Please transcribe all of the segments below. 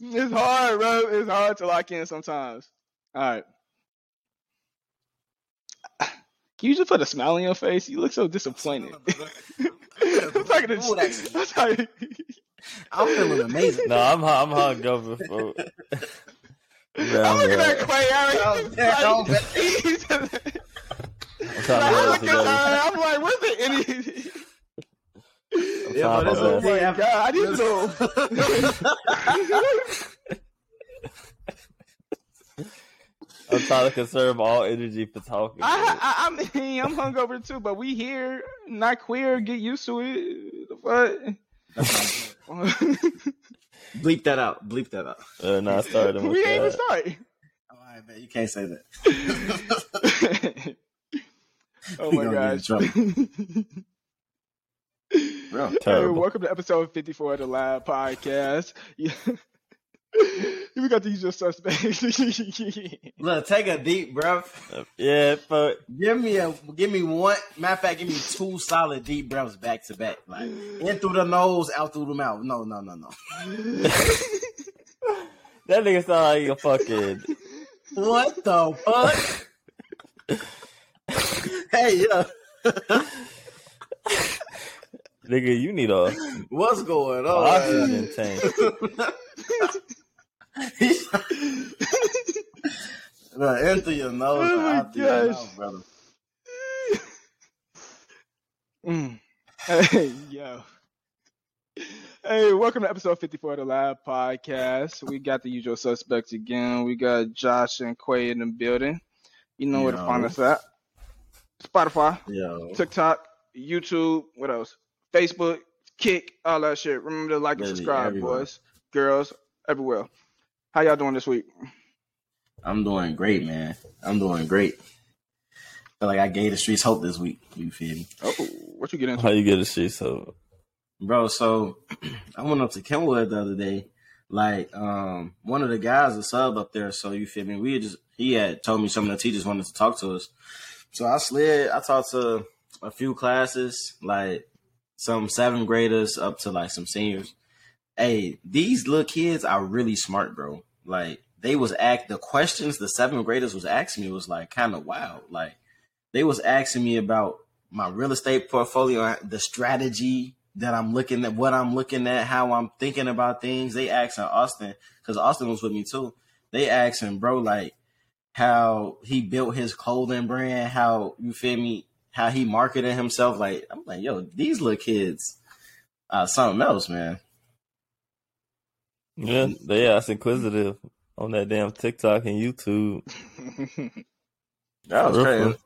it's hard, bro. It's hard to lock in sometimes. All right. Can you just put a smile on your face? You look so disappointed. I'm talking to Food, actually. I'm talking- I'm feeling amazing. No, I'm hu- I'm hungover. For... I'm looking at Quay. Aaron. damn. Like, he's- I'm trying I'm to looking at it her, I'm like, where's the any? Together. Yeah, I'm but it's trying Oh to- my god, I need to know. I'm trying to conserve all energy for talking. I, I, I mean, I'm hungover too, but we here, not queer. Get used to it. The fuck? Bleep that out. Bleep that out. uh, not starting with we ain't even that. start. All right, man. You can't say that. oh my gonna get in. Bro. Hey, welcome to episode 54 of the Lab Podcast. Yeah. we got the usual suspects. Look, take a deep breath. Yeah, but Give me a give me one matter of fact, give me two solid deep breaths back to back. Like in through the nose, out through the mouth. No, no, no, no. that nigga sound like a fucking. What the fuck? hey, yo, Nigga, you need a what's going Oh, on? oxygen tank. Look, in through your nose, Oh my out through your gosh. mouth, brother. Mm. Hey, yo. Hey, welcome to episode 54 of the Lab Podcast. We got the usual suspects again. We got Josh and Quay in the building. You know where to find us at. Spotify, Yo, TikTok, YouTube, what else? Facebook, Kick, all that shit. Remember to like and subscribe, everywhere. boys, girls, everywhere. How y'all doing this week? I'm doing great, man. I'm doing great. Feel like I gave the streets hope this week. You feel me? Oh, what you get into? How you get a shit? So Bro, so I went up to Kenwood the other day. Like, um, one of the guys, a sub up there, so you feel me? We had just he had told me some of the teachers wanted to talk to us. So I slid, I talked to a few classes, like some seventh graders up to like some seniors. Hey, these little kids are really smart, bro. Like they was act the questions the seventh graders was asking me was like kind of wild. Like they was asking me about my real estate portfolio, uh, the strategy that I'm looking at, what I'm looking at, how I'm thinking about things. They asking Austin because Austin was with me too. They asking bro like how he built his clothing brand, how you feel me, how he marketed himself. Like I'm like, yo, these little kids, uh, something else, man. yeah, they ass inquisitive on that damn TikTok and YouTube. That was crazy.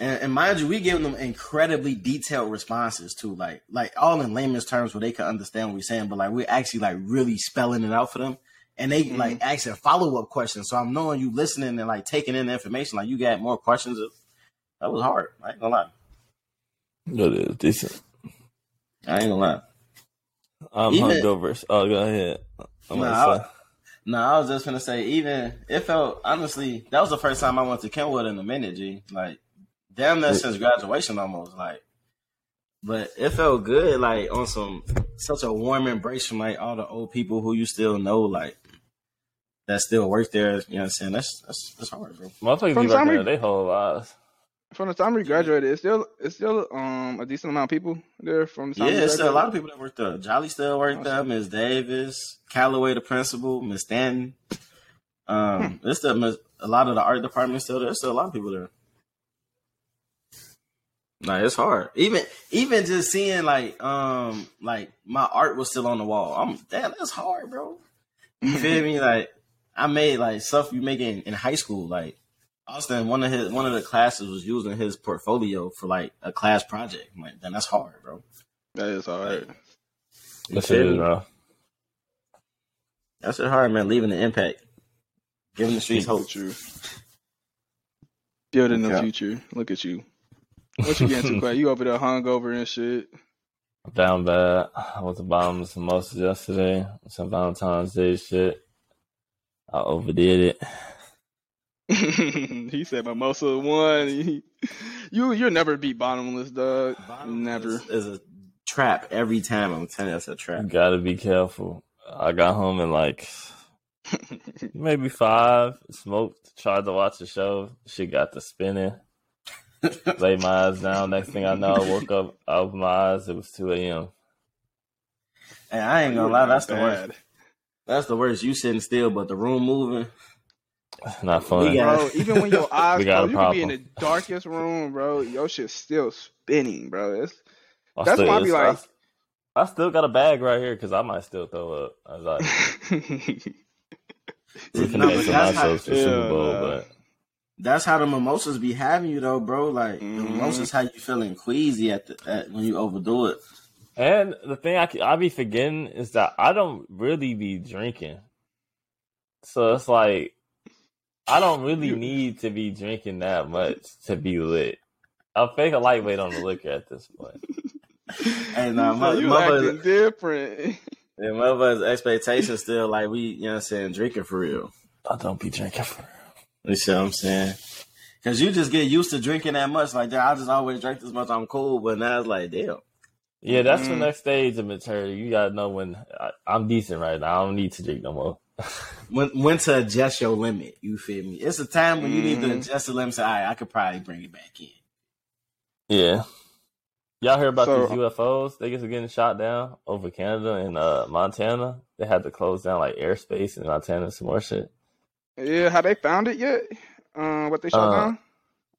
And, and mind you, we giving them incredibly detailed responses too, like like all in layman's terms where they can understand what we're saying, but like we're actually like really spelling it out for them. And they Mhm. like asking follow up questions. So I'm knowing you listening and like taking in the information. Like you got more questions. That was hard. I ain't gonna lie. That is decent. I ain't gonna lie. I'm Even- hungover. Oh, go ahead. I'm Nah, gonna I- say. No, I was just gonna say, even it felt honestly, that was the first time I went to Kenwood in a minute, G. Like, damn that since graduation almost. Like, but it felt good, like on some such a warm embrace from like all the old people who you still know, like that still work there. You know what I'm saying? That's that's that's hard, bro. Motherfuckers From be like Summer- that. They whole lives. From the time we graduated, it's still it's still um a decent amount of people there from the time Yeah, it's still a lot of people that worked there. Jolly still work there. Miss Davis, Callaway, the principal, Miss Stanton. Um, there's still Miss- a lot of the art department still there. There's still a lot of people there. Like it's hard. Even even just seeing like um like my art was still on the wall. I'm damn that's hard, bro. You feel me? Like I made like stuff you make in, in high school. Like Austin, one of his one of the classes was using his portfolio for like a class project. I'm like, damn, that's hard, bro. That is hard. You That feel shit is me? Uh, that's it hard, man. Leaving the impact, giving the streets Look hope. at you. Building the future. Look at you. What you getting to, Clay? You over there hungover and shit. I'm down bad. I went to bottom some mimosas yesterday. Some Valentine's Day shit. I overdid it. he said mimosa won. He- you you'll never be bottomless, dog. Bottom Never. is, is a trap every time. I'm telling you, that's a trap. You gotta be careful. I got home in like maybe five, smoked, tried to watch the show. She got to spinning. Laid my eyes down. Next thing I know, I woke up, I opened my eyes. It was 2 a.m. And I ain't gonna lie, that's the worst. That's the worst. You sitting still, but the room moving. Not fun. We Bro, even when your eyes We got a closed, you could be in the darkest room, bro. Your shit's still spinning, bro. It's, I that's still- why I be like- I, I still got a bag right here because I might still throw up. I was like, we finna No, make some that's how- nachos for Super Bowl, nah. but That's how the mimosas be having you though, bro. Like the Mhm. mimosas, how you feeling queasy at the at, when you overdo it. And the thing I, ke- I be forgetting is that I don't really be drinking. So it's like, I don't really need to be drinking that much to be lit. I'm fake a lightweight on the liquor at this point. And uh, my, you mother, acting different. and mother's expectations still like we, you know what I'm saying, drinking for real. I don't be drinking for real. You see what I'm saying? Cause you just get used to drinking that much. Like, yeah, I just always drink this much. I'm cool, but now it's like, damn. Yeah, that's the Mhm. next stage of maturity. You gotta know when I, I'm decent right now. I don't need to drink no more. When when to adjust your limit. You feel me? It's a time when you need to Mhm. adjust the limit. Say, all right, I could probably bring it back in. Yeah. Y'all hear about So- these UFOs? They just getting shot down over Canada and uh, Montana. They had to close down like airspace in Montana and some more shit. yeah, have they found it yet? Uh, what they shot Uh, down?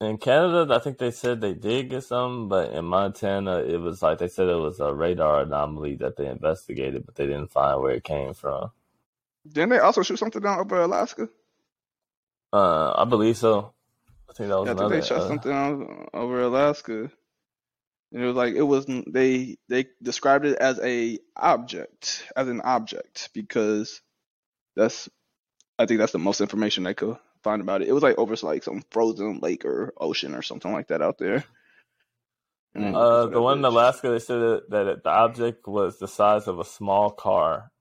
In Canada, I think they said they did get some, but in Montana, it was like they said it was a radar anomaly that they investigated, but they didn't find where it came from. Didn't they also shoot something down over Alaska? Uh, I believe so. I think that was Yeah, I think another. they shot uh, something down over Alaska. And it was like it was they they described it as a object, as an object, because that's I think that's the most information they could find about it. It was like over like some frozen lake or ocean or something like that out there. Uh, the one in Alaska, they said that, that it- the object was the size of a small car,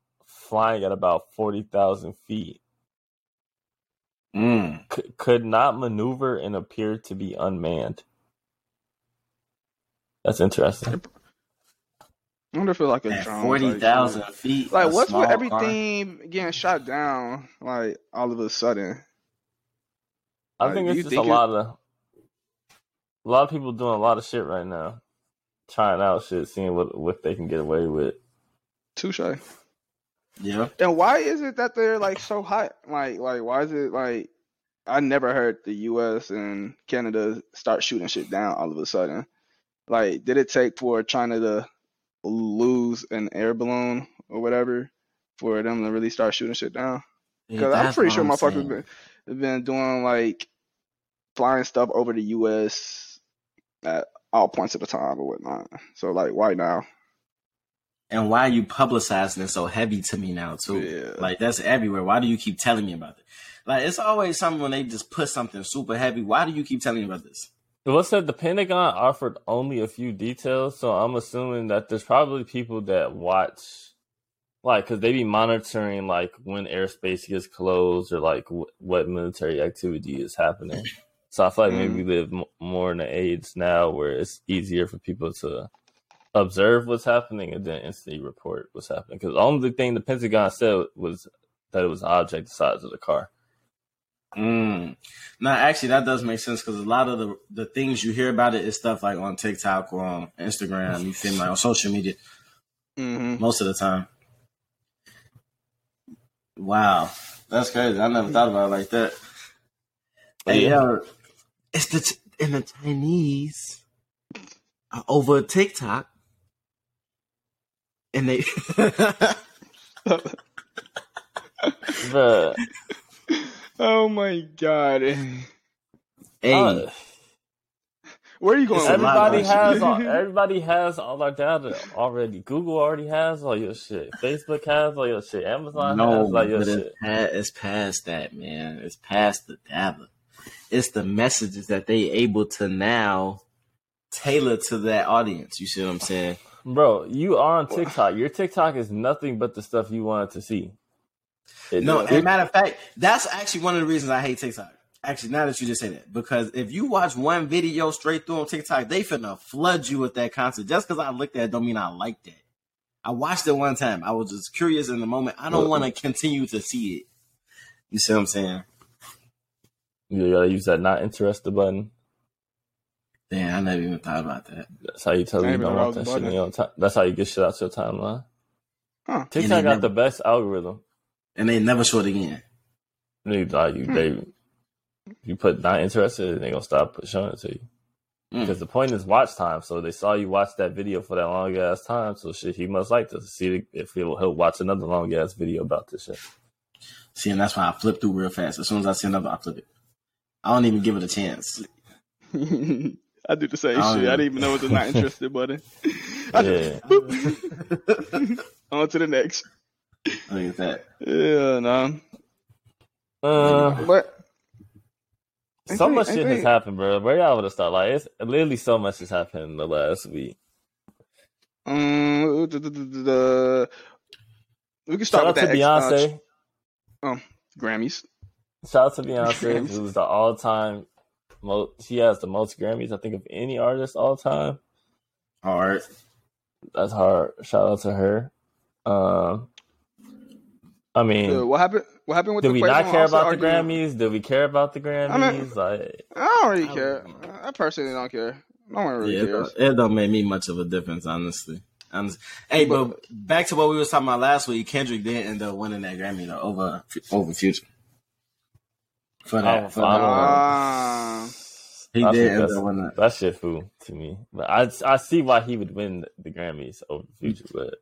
flying at about forty thousand feet. Mm. C- could not maneuver and appeared to be unmanned. That's interesting. I wonder if it's like a At drone. forty type thousand shit. feet. Like, what's with small car. everything getting shot down? Like all of a sudden. I Uh, think it's just think a it- lot of a lot of people doing a lot of shit right now, trying out shit, seeing what what they can get away with. Touche. Yeah. And why is it that they're like so hot? Like, like why is it like I never heard the U.S. and Canada start shooting shit down all of a sudden. Like, did it take for China to lose an air balloon or whatever for them to really start shooting shit down? Because I'm pretty sure my fuckers been, been doing like flying stuff over the U.S. at all points of the time or whatnot. So like, why now? And why are you publicizing it so heavy to me now too? Yeah. Like that's everywhere. Why do you keep telling me about it? Like it's always something when they just put something super heavy. Why do you keep telling me about this? What's that? The Pentagon offered only a few details, so I'm assuming that there's probably people that watch, like, because they be monitoring like when airspace gets closed or like w- what military activity is happening. So I feel like maybe mm-hmm. we live m- more in the age now where it's easier for people to observe what's happening and then instantly report what's happening. Because the only thing the Pentagon said was that it was an object the size of the car. Mm. No, actually, that does make sense because a lot of the the things you hear about it is stuff like on TikTok or on Instagram. You feel me? Like on social media hmm most of the time. Wow, that's crazy. I never thought about it like that. Hey, Yeah. yo, it's the Ch- and the Chinese over TikTok, and they. Bruh. Oh my god. hey, Uh, Where are you going? It's a with lot Everybody has all, everybody has all our data already. Google already has all your shit. Facebook has all your shit. Amazon no, has all your but it's, shit. it's past that, man. It's past the data. It's the messages that they able to now tailor to that audience. You see what I'm saying? Bro, you are on TikTok. Your TikTok is nothing but the stuff you wanted to see. It- No, it- and matter of fact, that's actually one of the reasons I hate TikTok. Actually, now that you just say that, because if you watch one video straight through on TikTok, they finna flood you with that content. Just because I looked at it, don't mean I liked it. I watched it one time. I was just curious in the moment. I don't want to continue to see it. You see what I'm saying? You gotta use that not interested button. Damn, I never even thought about that. That's how you tell you don't want that shit in your time. That's how you get shit out of your timeline. Huh. TikTok got never- the best algorithm. And they never show it again. They, like you, they, you put not interested, and they gonna stop showing it to you. Mm. Because the point is watch time. So they saw you watch that video for that long ass time. So shit, he must like to see if he'll, he'll watch another long ass video about this shit. See, and that's why I flip through real fast. As soon as I see another, I flip it. I don't even give it a chance. I do the same I don't shit. I didn't even know it was not interested button. I just, Yeah. boop. On to the next. Look at that. Yeah, no. Uh, But so much shit has happened, bro. Where y'all would have started? Like, it's literally so much has happened in the last week. um, we can Shout start out with to that. ex- uh, Beyonce. Grammys. Shout out to Beyonce, who's the all time most. She has the most Grammys, I think, of any artist all time. All right. That's hard. Shout out to her. Um, I mean, Uh, what happened? What happened with did the we not care about the? Grammys? Did we care about the Grammys? mean- like, I don't really I care. don't know. I personally don't care. No one really Yeah, it cares. don't, it don't make me much of a difference, honestly. Honest- Hey, but back to what we was talking about last week. Kendrick did end up winning that Grammy though over over Future. For I that, don't- for I that, don't know. Ah, he I did think that's- up that. that shit fool to me. But I I see why he would win the Grammys over Future, but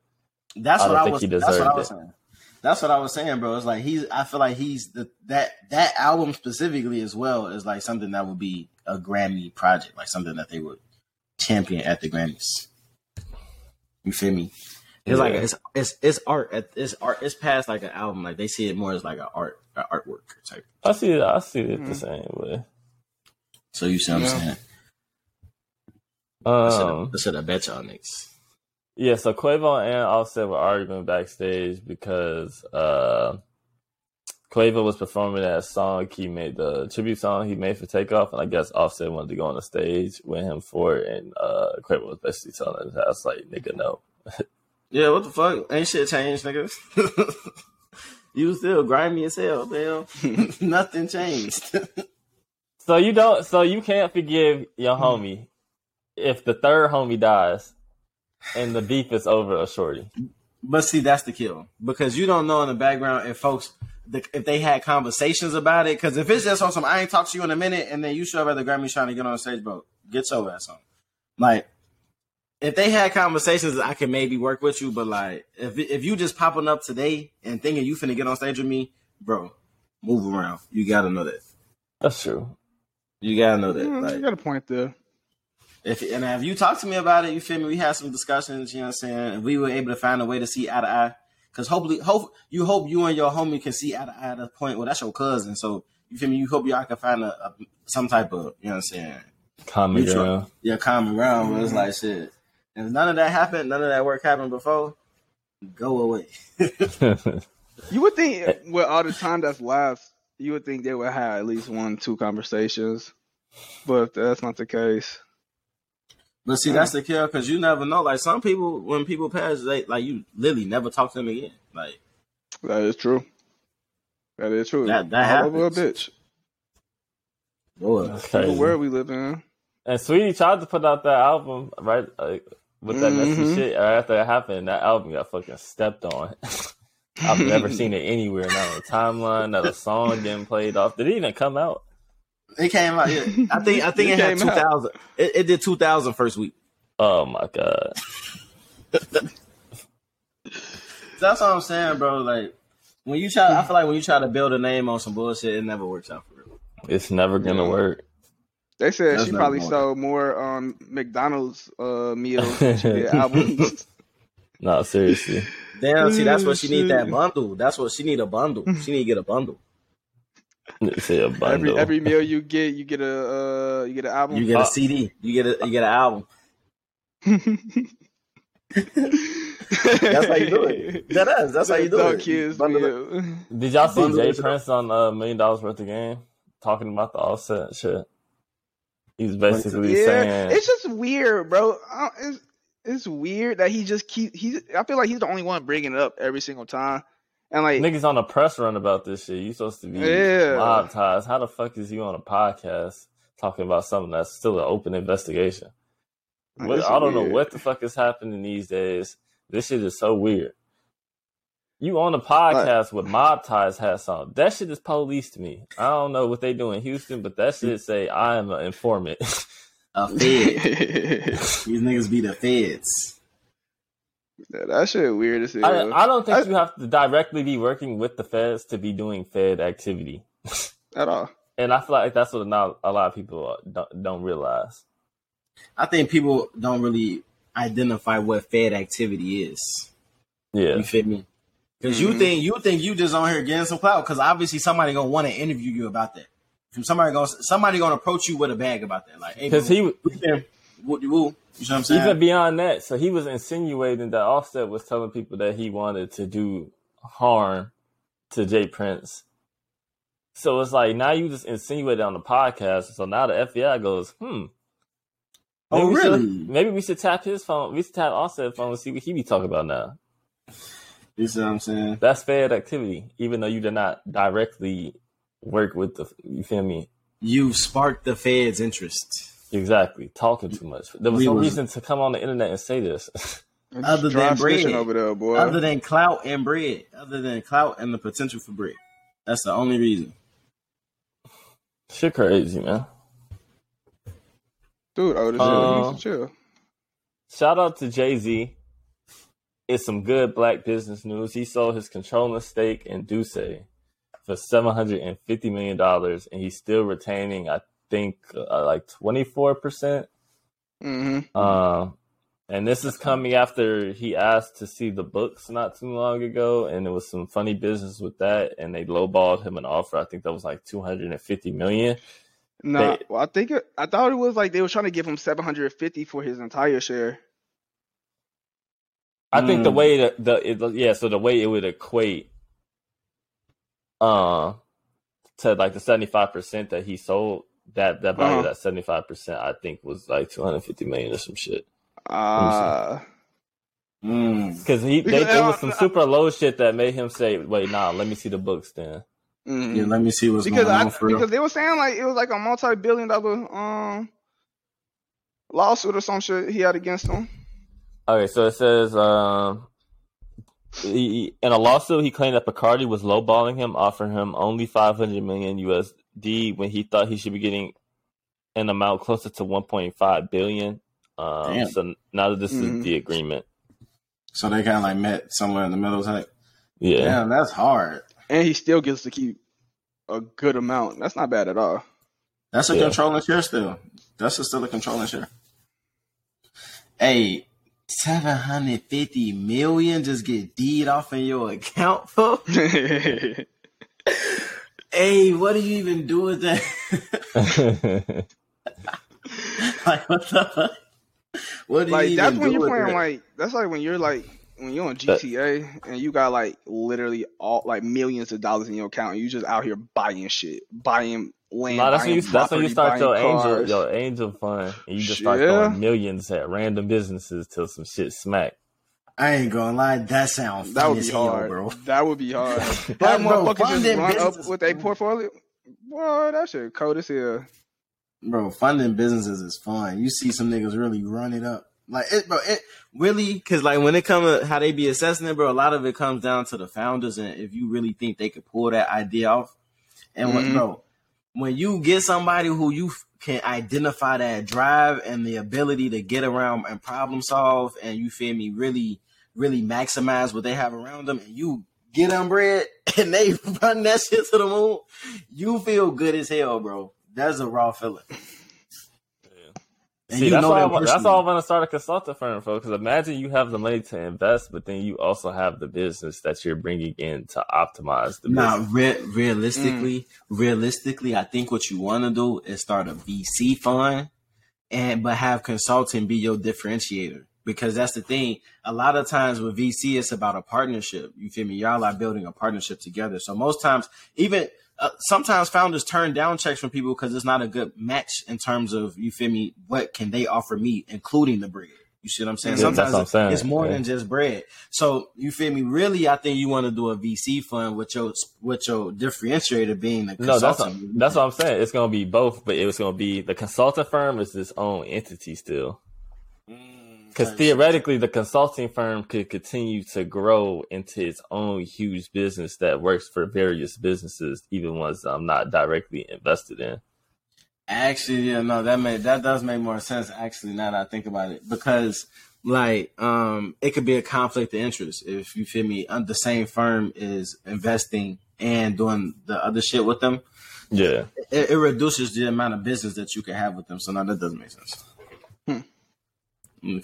That's I what don't I think was. he That's what I was it. saying. That's what I was saying, bro. It's like he's. I feel like he's the that that album specifically as well is like something that would be a Grammy project, like something that they would champion at the Grammys. You feel me? It's like Yeah. it's it's it's art. It's art. It's past like an album. Like they see it more as like an art, an artwork type. I see it. I see it the Mhm. same way. So you see what Yeah. I'm saying? I should have- Um, I should have bet y'all niggas. yeah. So Quavo and Offset were arguing backstage because uh, Quavo was performing that song he made, the tribute song he made for Takeoff, and I guess Offset wanted to go on the stage with him for it, and uh, Quavo was basically telling him, his ass like, "Nigga, no." Yeah, what the fuck? Ain't shit changed, nigga. you still grimy as hell, man. Nothing changed. So you don't. So you can't forgive your homie if the third homie dies, and the beef is over a shorty. But see, that's the kill because you don't know in the background if folks the, if they had conversations about it. Because if it's just on some, I ain't talk to you in a minute, and then you show up at the Grammy trying to get on stage, bro, get your ass on. Like, if they had conversations, I can maybe work with you. But like, if if you just popping up today and thinking you finna get on stage with me, bro, move around. You gotta know that. That's true. You gotta know that. mm, Like, you got a point there. if and if you talk to me about it, you feel me? We had some discussions. You know what I'm saying? If we were able to find a way to see eye to eye, because hopefully, hope you hope you and your homie can see eye to eye at a point. Well, that's your cousin, so you feel me? You hope y'all can find a, a some type of you know what I'm saying? Common ground. Yeah, common ground. Where it's like shit. If none of that happened, none of that work happened before. Go away. You would think eh. with all the time that's left, you would think they would have at least one, two conversations. But that's not the case. But see, that's the kill because you never know. Like some people, when people pass, they like you literally never talk to them again. Like That is true. That is true. That- that all over a bitch. boy, That's The crazy. world we live in. And Sweetie tried to put out that album right like, with that messy Mhm. shit. Right after that happened, that album got fucking stepped on. I've never seen it anywhere. Not on the timeline. Not a song getting played off. Did it even come out? it came out. Yeah. I think I think It it, had came two out. thousand. It, it did 2000 first week. Oh my god! That's what I'm saying, bro. Like when you try, I feel like when you try to build a name on some bullshit, it never works out for real. It's never gonna Yeah. work. They said That's she probably going. sold more um, McDonald's uh, meals than she did albums. No, seriously. Damn, see, that's what she need. That bundle. That's what she need. A bundle. She need to get a bundle. It's a every bundle. every meal you get, you get a uh, you get an album. You get Uh, a CD. You get a you get an album. That's how you do it. That is. That's how you do Adult it. Kids Bundle Did y'all see Bundle J. Prince on uh, Million Dollaz Worth of Game? talking about the offset shit. He's basically yeah, saying it's just weird, bro. It's it's weird that he just keep he. I feel like he's the only one bringing it up every single time, and like niggas on a press run about this shit. You supposed to be Yeah. mob ties. How the fuck is you on a podcast talking about something that's still an open investigation? What, I don't know what the fuck is happening these days. This shit is so weird. You on a podcast with mob ties hats on. That shit is police to me. I don't know what they do in Houston, but that shit say I am an informant. A fed. These niggas be the feds. Yeah, that shit weird as hell. I, I don't think I- you have to directly be working with the feds to be doing Fed activity. at all. And I feel like that's what not a lot of people don't, don't realize. I think people don't really identify what Fed activity is. Yeah. You feel me? Because Mhm. you think you think you just on here getting some clout. Because obviously somebody gonna want to interview you about that. From somebody gonna somebody gonna approach you with a bag about that. Like, hey, Because he, woo, woo, woo. You know what I'm saying? even beyond that, so he was insinuating that Offset was telling people that he wanted to do harm to J. Prince. So it's like now you just insinuated on the podcast. So now the FBI goes, hmm. Oh, maybe we should- really? maybe we should tap his phone. We should tap Offset's phone and see what he be talking about now. You see what I'm saying? That's Fed activity, even though you did not directly work with the. You feel me? You sparked the Fed's interest. Exactly. Talking too much. There was We no was- reason to come on the internet and say this. Other than bread. over there, boy. Other than clout and bread. Other than clout and the potential for bread. That's the only reason. Shit crazy, man. Dude, oh, this Uh, shit, chill. Shout out to Jay Z. It's some good black business news. He sold his controlling stake in D'Ussé for seven hundred and fifty million dollars, and he's still retaining, I think, uh, like twenty four percent. Mm-hmm. Um, and this is coming after he asked to see the books not too long ago, and it was some funny business with that, and they lowballed him an offer. I think that was like two hundred and fifty million. Nah, They- well, I think it, I thought it was like they were trying to give him 750 for his entire share. I think the Mm. way that the it, yeah, so the way it would equate, uh, to like the seventy five percent that he sold that that value Uh-huh. that seventy five percent, I think was like two hundred fifty million or some shit. Uh, Mm. Because he they, there was some super low shit that made him say, "Wait, nah, let me see the books then." mhm. Yeah, let me see what's because going I on for real. because they were saying like it was like a multi-billion dollar um lawsuit or some shit he had against him. Okay, so it says um, he, in a lawsuit, he claimed that Bacardi was lowballing him, offering him only 500 million USD when he thought he should be getting an amount closer to 1.5 billion. Um, Damn. so now that this Mhm. is the agreement, So they kind of like met somewhere in the middle type. yeah. Damn, that's hard. And he still gets to keep a good amount. That's not bad at all. That's a Yeah. controlling share still. That's a still a controlling share. Hey, seven hundred fifty million just get deed off in your account, folks. Hey, what do you even do with that? like what the fuck? What do like you that's even when you're with playing that? like that's like when you're like when you're on GTA and you got like literally all like millions of dollars in your account and you just out here buying shit, buying land. nah, that's when you that's when you start your buying angel your angel fund, and you just start Yeah. throwing millions at random businesses till some shit smack. I ain't gonna lie, that sounds That would as be hell, hard, bro. That would be hard. That bro, motherfucker just funding run up with a portfolio. Boy, that shit cold as hell. Bro, funding businesses is fun. You see some niggas really run it up. Like it, bro. It really because like when it comes to how they be assessing it, bro. A lot of it comes down to the founders and if you really think they could pull that idea off. And when, Mhm. bro, when you get somebody who you can identify that drive and the ability to get around and problem solve, and you feel me, really, really maximize what they have around them, and you get them bread and they run that shit to the moon, you feel good as hell, bro. That's a raw feeling. And See, you that's know why, I, them wa- that's why I want to start a consulting firm for. Because imagine you have the money to invest, but then you also have the business that you're bringing in to optimize the Nah, business. re- mm. realistically, realistically, I think what you want to do is start a VC fund, and but have consulting be your differentiator. because that's the thing. A lot of times with VC, it's about a partnership. You feel me? Y'all are building a partnership together. So most times, even uh, sometimes founders turn down checks from people because it's not a good match in terms of you feel me. What can they offer me, including the bread? You see what I'm saying? Yeah, Sometimes I'm saying, it's more yeah. than just bread. So you feel me? Really, I think you want to do a VC fund with your with your differentiator being the No, that's what, consultant. that's what I'm saying. It's gonna be both, but it was gonna be the consulting firm is its own entity still. Mm, Because theoretically, the consulting firm could continue to grow into its own huge business that works for various businesses, even ones I'm not directly invested in. Actually, yeah, no, that made that does make more sense. Actually, now that I think about it, because like um, it could be a conflict of interest if you feel me. The same firm is investing and doing the other shit with them. Yeah. It, it reduces the amount of business that you can have with them. So now that doesn't make sense. Hmm. You feel me?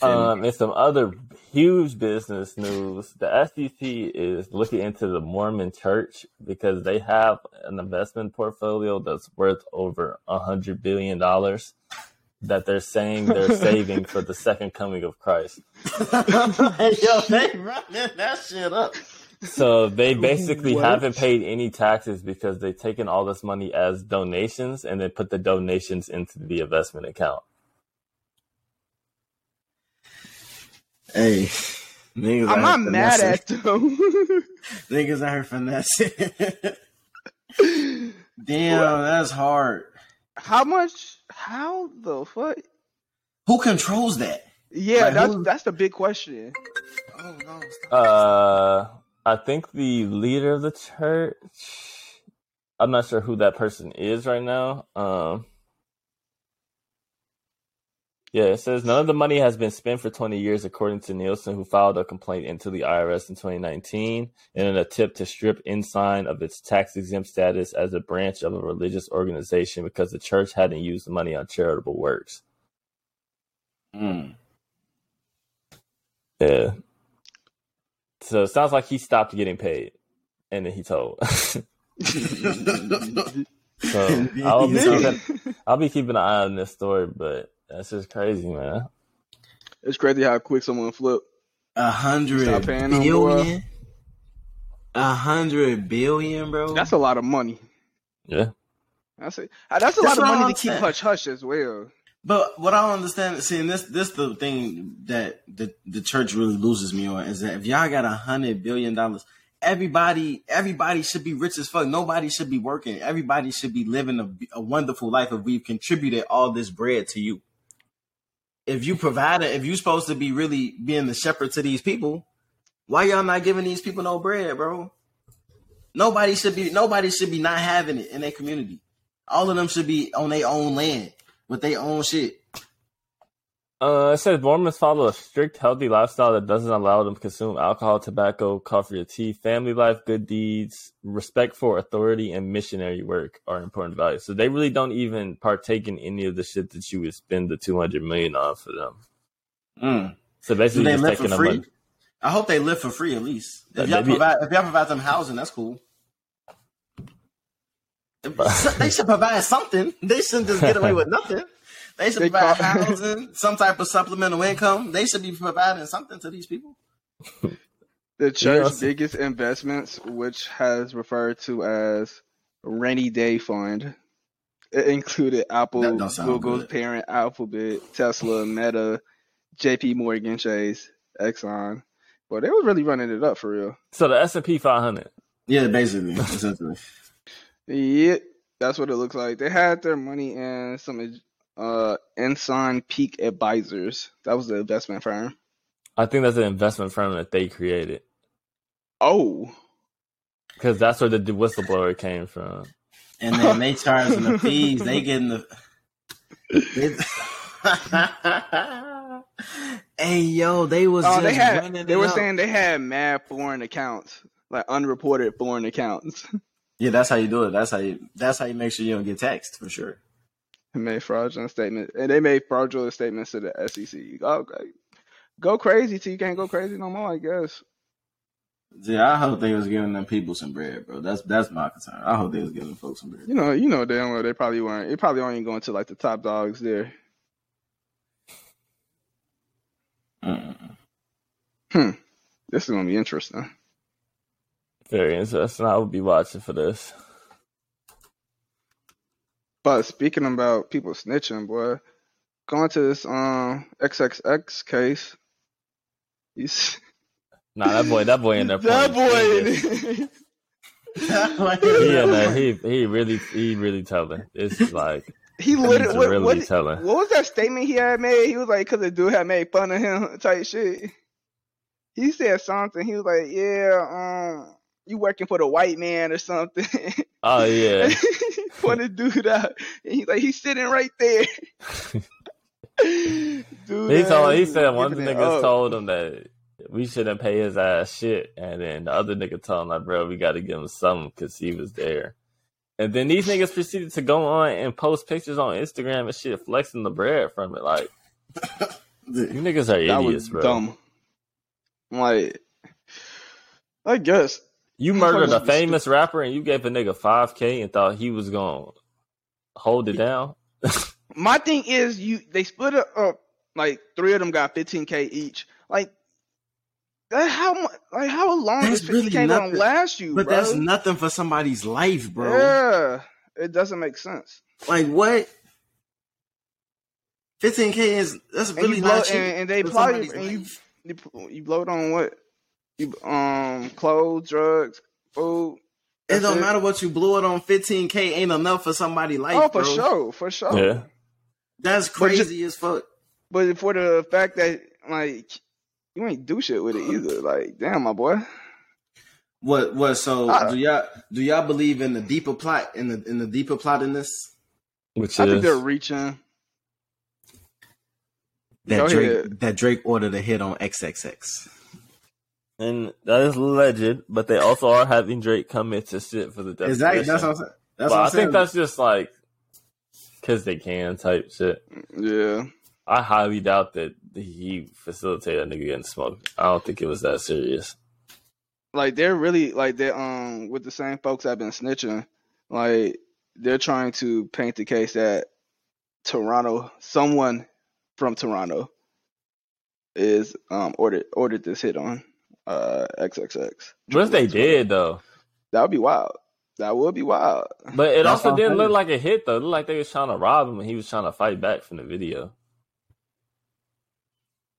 Um, and some other huge business news. The SEC is looking into the Mormon Church because they have an investment portfolio that's worth over a hundred billion dollars that they're saying they're saving for the second coming of Christ. Yo, they running that shit up. So they basically What? haven't paid any taxes because they've taken all this money as donations and then put the donations into the investment account. Hey, niggas I'm not mad finessing. at them. Niggas out here finessing. Damn, that's hard. How much? How the fuck? Who controls that? Yeah, Like, that's who- that's the big question. Oh no! Uh, I think the leader of the church. I'm not sure who that person is right now. Um, yeah, it says none of the money has been spent for 20 years, according to Nielsen, who filed a complaint into the IRS in 2019 in an attempt to strip Ensign of its tax exempt status as a branch of a religious organization because the church hadn't used the money on charitable works. Mm. Yeah. So it sounds like he stopped getting paid, and then he told. So I'll be keeping, I'll be keeping an eye on this story, but that's just crazy, man. it's crazy how quick someone flip. A hundred Stop paying them, billion. A hundred billion, bro. That's a lot of money. Yeah, That's a that's a That's lot of what I'm money to keep hush hush as well. But what I don't understand, seeing this, this the thing that the the church really loses me on is that if y'all got a hundred billion dollars, everybody everybody should be rich as fuck. Nobody should be working. Everybody should be living a, a wonderful life if we've contributed all this bread to you. If you provide it, if you're supposed to be really being the shepherd to these people, why y'all not giving these people no bread, bro? Nobody should be nobody should be not having it in their community. All of them should be on their own land with their own shit. Uh, it says Mormons follow a strict, healthy lifestyle that doesn't allow them to consume alcohol, tobacco, coffee, or tea. Family life, good deeds, respect for authority, and missionary work are important values. So they really don't even partake in any of the shit that you would spend the two hundred million on for them. Mm. So Do basically, they just live taking for free? I hope they live for free at least. If y'all provide, if y'all provide them housing, that's cool. they should provide something. They shouldn't just get away with nothing. They should They provide call- housing, some type of supplemental income. They should be providing something to these people. The church's Yes. biggest investments, which has referred to as rainy day fund, it included Apple, That don't sound Google's good. parent Alphabet, Tesla, Meta, J.P. Morgan Chase, Exxon. But they were really running it up for real. So the S and P 500. Yeah, basically, essentially. Yeah, that's what it looks like. They had their money in some uh Ensign Peak Advisors. That was the investment firm. I think that's an investment firm that they created Oh, because that's where the whistleblower came from. And then they charging the fees. They getting the. hey yo, they was oh, just they had. running They were up. saying they had mad foreign accounts, like unreported foreign accounts. Yeah, that's how you do it. That's how you. That's how you make sure you don't get taxed for sure. They made fraudulent statements, and they made fraudulent statements to the SEC. Okay. Go crazy till you can't go crazy no more. I guess. Yeah, I hope they was giving them people some bread, bro. That's that's my concern. I hope they was giving folks some bread. You know, you know damn well they probably weren't. It probably only going to like the top dogs there. Mm-mm. Hmm. This is gonna be interesting. Very interesting. I will be watching for this. But speaking about people snitching, boy, going to this um XXX case, he's Nah, that boy, that boy in there. that boy. He in there. He he really he really telling. It's like he he's literally what, really what, telling. what was that statement he had made? He was like, because the dude had made fun of him, type shit. He said something. He was like, "Yeah, um, you working for the white man or something." Oh yeah. Point the dude out, and he's like, "He's sitting right there." dude, He told he said one of the niggas up. told him that we shouldn't pay his ass shit, and then the other nigga told him like, bro, we got to give him something because he was there. And then these niggas proceeded to go on and post pictures on Instagram and shit, flexing the bread from it. Like you niggas are that idiots, was bro. dumb. Like, I guess You murdered a be famous rapper and you gave a nigga five k and thought he was gonna hold it down. my thing is you they split it up like three of them got 15k each like that how mu- like how long That's is 15k really gonna last you bro? But bro that's nothing for somebody's life, bro. yeah it doesn't make sense Like what? 15k is that's and really you blow not cheap. and, and they for probably and you, you pl- you blow it on what you um clothes drugs food It that's don't it. matter what you blew it on. 15k ain't enough for somebody like. oh for bro. sure for sure Yeah. That's But ju- crazy as fuck. but for the fact that like you ain't do shit with it either like damn my boy What? What? So I- do y'all do y'all believe in the deeper plot in the in the deeper plot in this? Which I is think they're reaching That Go Drake ahead. that Drake ordered a hit on XXX. And that is legend. but they also are having Drake come in to sit for the definition. Exactly. That's what I'm saying. That's But what I I'm saying. think that's just like because they can type shit. yeah I highly doubt that he facilitated a nigga getting smoked. I don't think it was that serious. like they're really like they um with the same folks that have been snitching, like they're trying to paint the case that Toronto, someone from Toronto, is um ordered ordered this hit on uh XXX. What if they did though? That would be wild. That would be wild. But it That's also didn't look like a hit though. It looked like they was trying to rob him and he was trying to fight back from the video.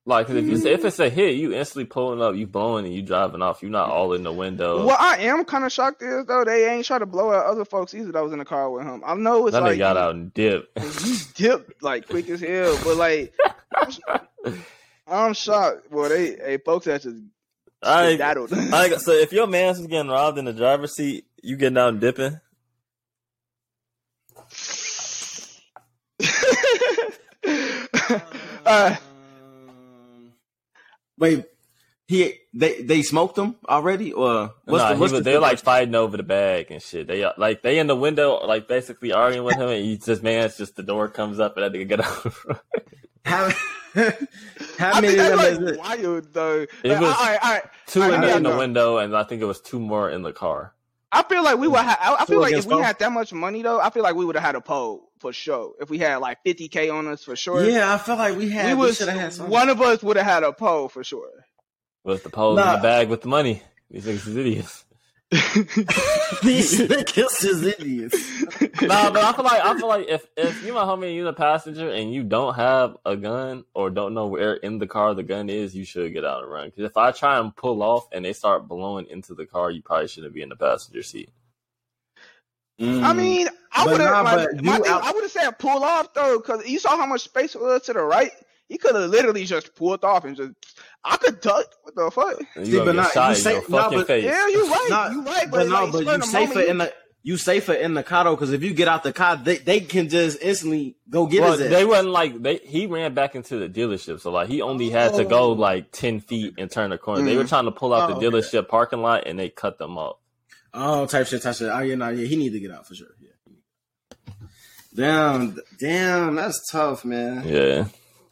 Like 'cause if you say, if it's a hit, you instantly pulling up, you blowing and you driving off. You're not all in the window. What I am kind of shocked is though they ain't trying to blow out other folks either that was in the car with him. I know it's Then like they got out and dip. You dipped like quick as hell, but like I'm, I'm shocked. Well, they hey folks that just I. I, so if your man's is getting robbed in the driver's seat, you getting out and dipping? uh, Wait, he they they smoked him already, or what's nah, the, was, the they're like fighting over the bag and shit. They uh, like they in the window, like basically arguing with him, and he just man, it's just the door comes up and that nigga get out. how, how I many of them that's is like it? wild though. It Like, was- all right, all right. two I in, the, in the window, and I think it was two more in the car. I feel like we would. Ha- I, I feel Four like if we four? had that much money though, I feel like we would have had a poll for sure. If we had like 50k on us for sure, Yeah, I feel like we had. we We, was should have had something. one of us would have had a poll for sure. With the pole in the bag with the money. These niggas is idiots. These niggas is idiots. nah, but I feel like I feel like if if you my homie and you the passenger and you don't have a gun or don't know where in the car the gun is, you should get out and run. Because if I try and pull off and they start blowing into the car, you probably shouldn't be in the passenger seat. Mm. I mean, I would have. nah, like, but my you thing, out- I would have said pull off though, because you saw how much space was to the right. He could have literally just pulled off and just. I could duck. What the fuck? And See, you gonna but get nah, shot you in say- your nah, fucking but- face. Yeah, you're right. Nah, you right. But, but no, like, but you the safer moment, in the you safer in the car because if you get out the car, they, they can just instantly go get Well, his ass. they wasn't like they. He ran back into the dealership, so like he only had to go Oh. like ten feet and turn the corner. They were Mhm. trying to pull out Oh, the okay. dealership parking lot, and they cut them off. Oh, type shit, type shit. Oh yeah, no, yeah, he need to get out for sure. Yeah. Damn, damn, that's tough, man. Yeah.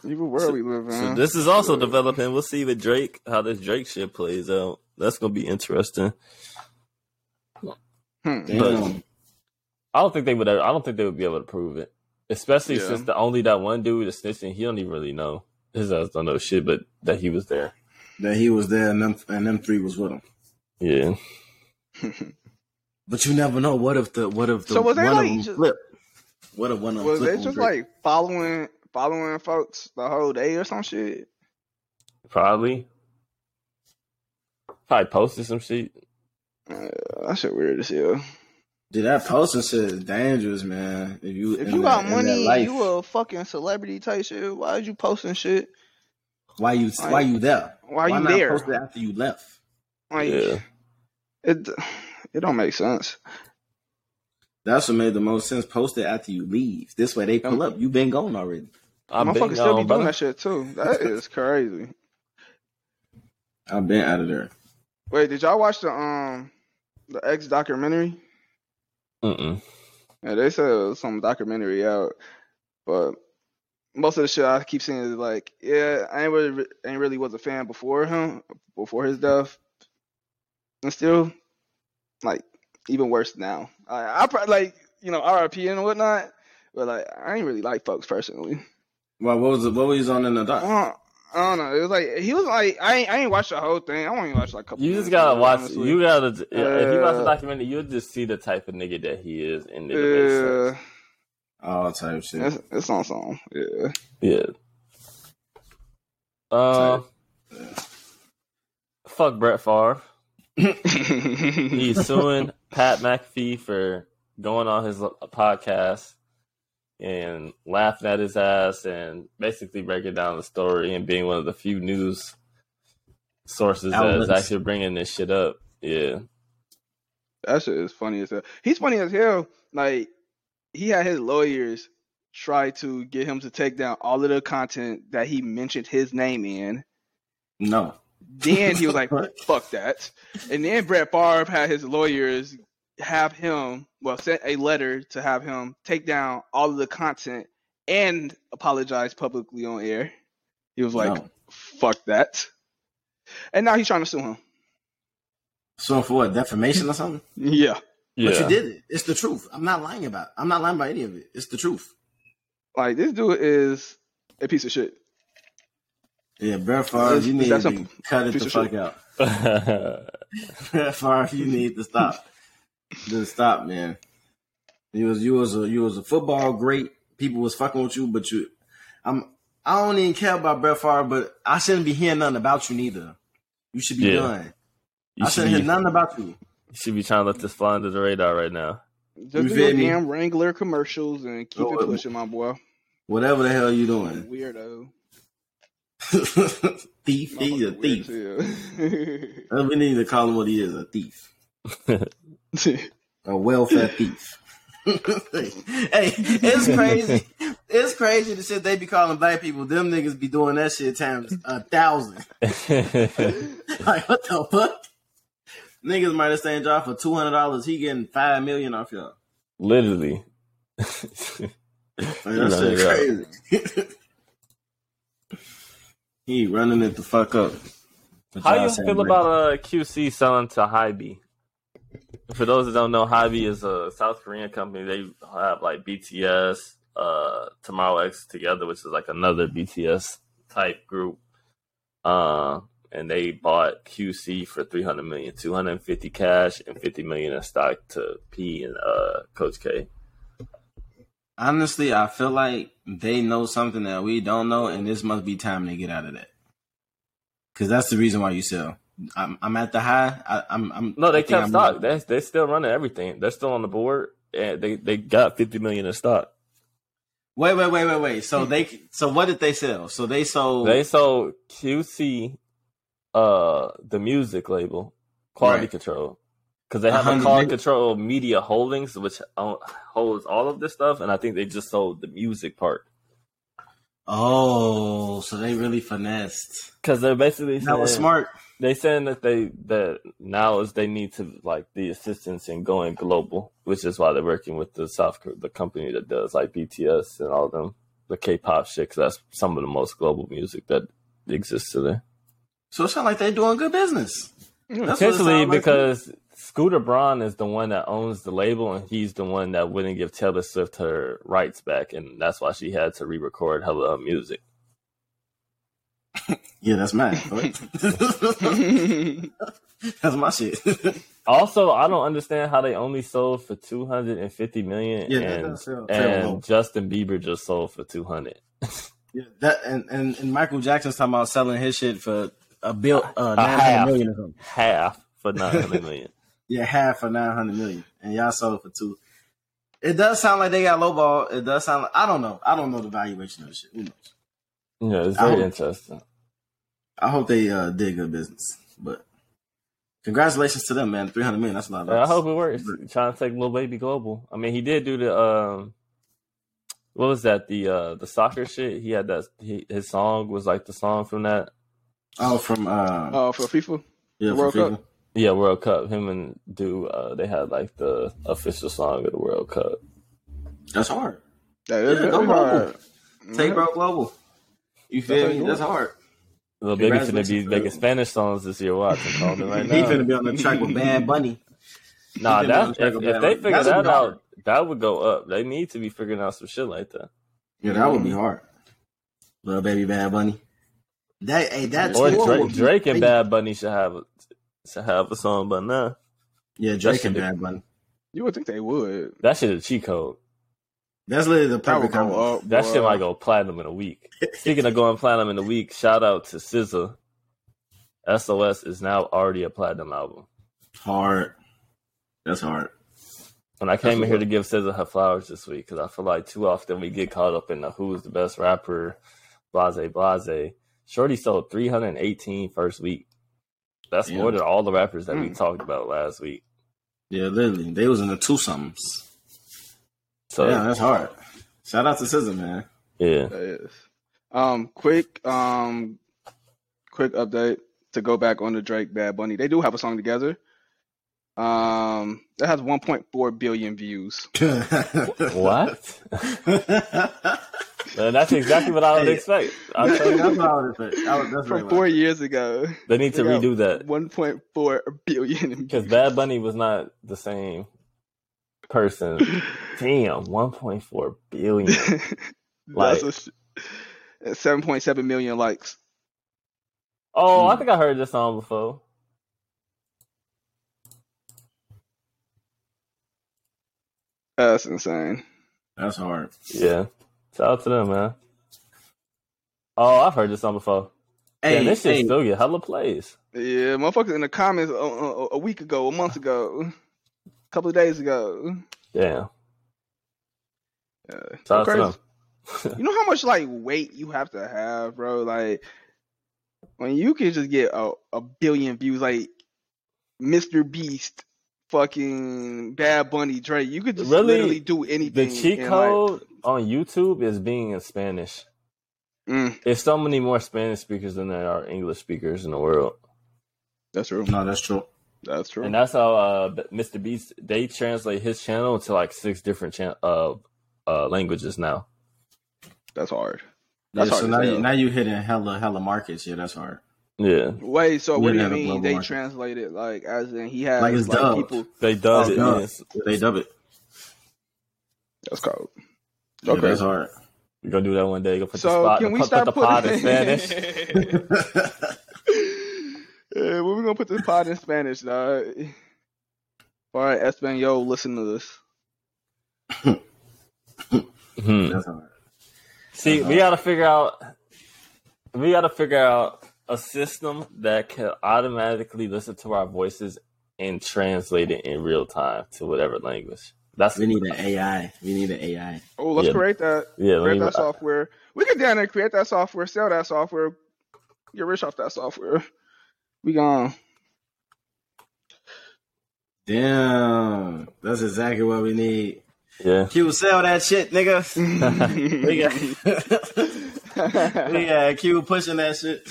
Even world we live in. So this is also developing. We'll see with Drake how this Drake shit plays out. That's gonna be interesting. Hmm. Damn. I don't think they would. I don't think they would be able to prove it, especially Yeah. since the only that one dude is snitching. He don't even really know. His ass don't know shit, but that he was there. that he was there and them and them three was with him. Yeah. But you never know. What if the what if the So was they, one like, them just- flip? What if one of them Was flip they just Drake? like following following folks the whole day or some shit? Probably. Probably posted some shit. Uh, that shit weird as hell. Dude, that posting shit is dangerous, man. If you If you got that money, you a fucking celebrity type shit. Why is you posting shit? why you why you there? Why you not there? post it after you left? Like Yeah. it, it don't make sense. That's what made the most sense. Post it after you leave. This way they pull up. You've been gone already. I've been Motherfuckers still be doing brother. that shit too. That is crazy. I've been out of there. Wait, did y'all watch the um the X documentary? Mm-mm. Yeah, they said it was some documentary out, but most of the shit I keep seeing is like, yeah, I ain't really, ain't really was a fan before him, before his death, and still, like, even worse now. I, I probably like, you know, RIP and whatnot, but like, I ain't really like folks personally. Well, what was it? What was he on in the I doc? don't, I don't know. It was like he was like, I ain't, I ain't watched the whole thing. I only watched like a couple. You just gotta watch. honestly. You gotta. if you watch the Uh, documentary, you'll just see the type of nigga that he is, and it makes Yeah. All type shit. it's, it's on song. Yeah. Yeah. Um. Fuck Brett Favre. He's suing Pat McAfee for going on his podcast and laughing at his ass and basically breaking down the story and being one of the few news sources that is actually bringing this shit up. Yeah. That shit is funny as hell. He's funny as hell. Like he had his lawyers try to get him to take down all of the content that he mentioned his name in. No. Then he was like, "Fuck that." And then Brett Favre had his lawyers have him, well, sent a letter to have him take down all of the content and apologize publicly on air. He was like, No. "Fuck that." And now he's trying to sue him. So for what? Defamation or something? Yeah. Yeah. But you did it. It's the truth. I'm not lying about. It. I'm not lying about any of it. It's the truth. Like this dude is a piece of shit. Yeah, Brett Favre, you need to cut it piece the of fuck shit? out. Brett Favre, you need to stop. Just stop, man. You was you was a you was a football great. People was fucking with you, but you, I'm. I don't even care about Brett Favre, but I shouldn't be hearing nothing about you neither. You should be Yeah. done. you, I should shouldn't be, hear nothing about you. you should be trying to let this fly under the radar right now. Just You do feel me? damn Wrangler commercials and keep Oh, it it- pushing, my boy. Whatever the hell you doing, Weirdo. thief. He's a thief. as hell. We need to call him what he is, a thief. a welfare thief. hey, it's crazy. It's crazy the shit they be calling black people. Them niggas be doing that shit times a thousand. like what the fuck? Niggas might have stayed job for two hundred dollars. He getting five million off y'all. Literally. Like, that shit crazy. he running it the fuck up. How y'all you feel about uh, QC selling to Hybe? For those that don't know, Hybe is a South Korean company. They have like BTS, uh, Tomorrow X together, which is like another BTS type group. Uh, and they bought QC for 300 million, 250 cash and 50 million in stock to P and uh, Coach K. Honestly, I feel like they know something that we don't know, and this must be time to get out of that. Because that's the reason why you sell. I'm, I'm at the high. I, I'm, I'm. No, they kept I'm- stock. They they still running everything. They're still on the board, and they they got 50 million in stock. Wait, wait, wait, wait, wait. So they, so what did they sell? So they sold. They sold QC, uh, the music label, Quality Right. Control, because they have a Quality Control Media Holdings, which holds all of this stuff, and I think they just sold the music part. oh, so they really finessed. Because they're basically That was smart. They saying that they that now is they need to like the assistance in going global, which is why they're working with the South the company that does like BTS and all of them the K-pop shit. Cause that's some of the most global music that exists today. So it sounds like they're doing good business. Mm. That's Potentially like. because Scooter Braun is the one that owns the label, and he's the one that wouldn't give Taylor Swift her rights back, and that's why she had to re-record hella uh, music. Yeah, that's mine. that's my shit. Also, I don't understand how they only sold for two hundred and fifty million, Yeah, that and does feel- feel low. and Justin Bieber just sold for two hundred. yeah, that and, and and Michael Jackson's talking about selling his shit for a bill, uh, A nine half. or something. Half for nine hundred million. Yeah, half for nine hundred million, and y'all sold it for two. It does sound like they got lowball. It does sound like I don't know. I don't know the valuation of the shit. Who knows? Yeah, it's I very hope- interesting. I hope they uh, did good business, but congratulations to them, man. Three hundred million. That's a lot. Yeah, I hope it works. Trying to take Lil Baby global. I mean, he did do the um, what was that? The uh, the soccer shit. He had that. He, his song was like the song from that. Oh, from uh, Oh, for FIFA. yeah, from World Cup? FIFA. Yeah, World Cup. Him and do uh, they had like the official song of the World Cup. That's hard. That is Yeah, very go hard. Take Yeah. bro global. You That's how feel you me? do That's it. hard. Lil Baby finna be Congratulations, making. Spanish songs this year. Watch, I'm calling it right he now. finna be on the track with Bad Bunny. Nah, He finna be on that the if, if they figure That's that hard. out, that would go up. They need to be figuring out some shit like that. Yeah, that would be hard. Lil Baby Bad Bunny. That hey, that Or Drake, be Drake and. Bad Bunny should have a, should have a song, but nah, Yeah, Drake and be- Bad Bunny. You would think they would. that shit is a cheat code. That's literally the That perfect combo. up. That shit might go platinum in a week. Speaking of going platinum in a week, shout out to SZA. SOS is now already a platinum album. Hard. That's hard. And I came in here to give SZA her flowers this week because I feel like too often we get caught up in the who's the best rapper, blase blase. Shorty sold 318 first week. That's Yeah. more than all the rappers that we Mm. talked about last week. Yeah, literally. They was in the two somethings. So yeah, that's hard. Shout out to SZA, man. yeah. Um, quick, um, quick update to go back on the Drake Bad Bunny. They do have a song together. Um, that has 1.4 billion views. What? Man, that's exactly what I would Hey. expect. I that's tell you, what I would expect. I would- That's From right. four years ago. they need to They got redo that 1.4 billion. because. Bad Bunny was not the same person. Damn, 1.4 billion. That's Like- a sh- 7.7 million likes. Oh, I Hmm. think I heard this song before. That's insane. That's hard. Yeah. Shout out to them, man. Oh, I've heard this song before. Hey, yeah, this shit hey, still get hella plays. Yeah, motherfuckers in the comments a, a, a week ago, a month ago, a couple of days ago. Damn. Yeah. Shout out Crazy. to. You know how much like weight you have to have, bro? Like when you can just get a, a billion views, like Mr. Beast, fucking Bad Bunny, Drake, you could just Really, literally do anything. The anything. cheat and, code on YouTube is being in Spanish. Mm, There's so many more Spanish speakers than there are English speakers in the world. that's true. No, that's true. That's true. And that's how uh, Mr. Beast they translate his channel to like six different chan- uh, uh, languages now. that's hard. Yeah, That's so hard now you, hell. now you hitting hella hella markets. Yeah, that's hard. Yeah, Wait, so what do you mean they market. translate it like as in he has Like like, it's dubbed. people? they dub it. no. yes. They dub it. That's cold. Yeah, Okay. that's hard. We're gonna do that one day. Go put the So spot, can we put, start put the putting? pod in Spanish. Yeah, when we gonna put this pod in Spanish, dog? All right, Espanol, listen to this. Hmm. that's hard. See, Uh-huh. we gotta figure out. We gotta figure out a system that can automatically listen to our voices and translate it in real time to whatever language. That's We need an AI. We need an AI. Oh, let's Yeah. create that. yeah. Let Create me, that software. We can down there create that software, sell that software, get rich off that software. We gone. Damn, that's exactly what we need. yeah. Q, sell that shit, nigga. we got, we got Q pushing that shit.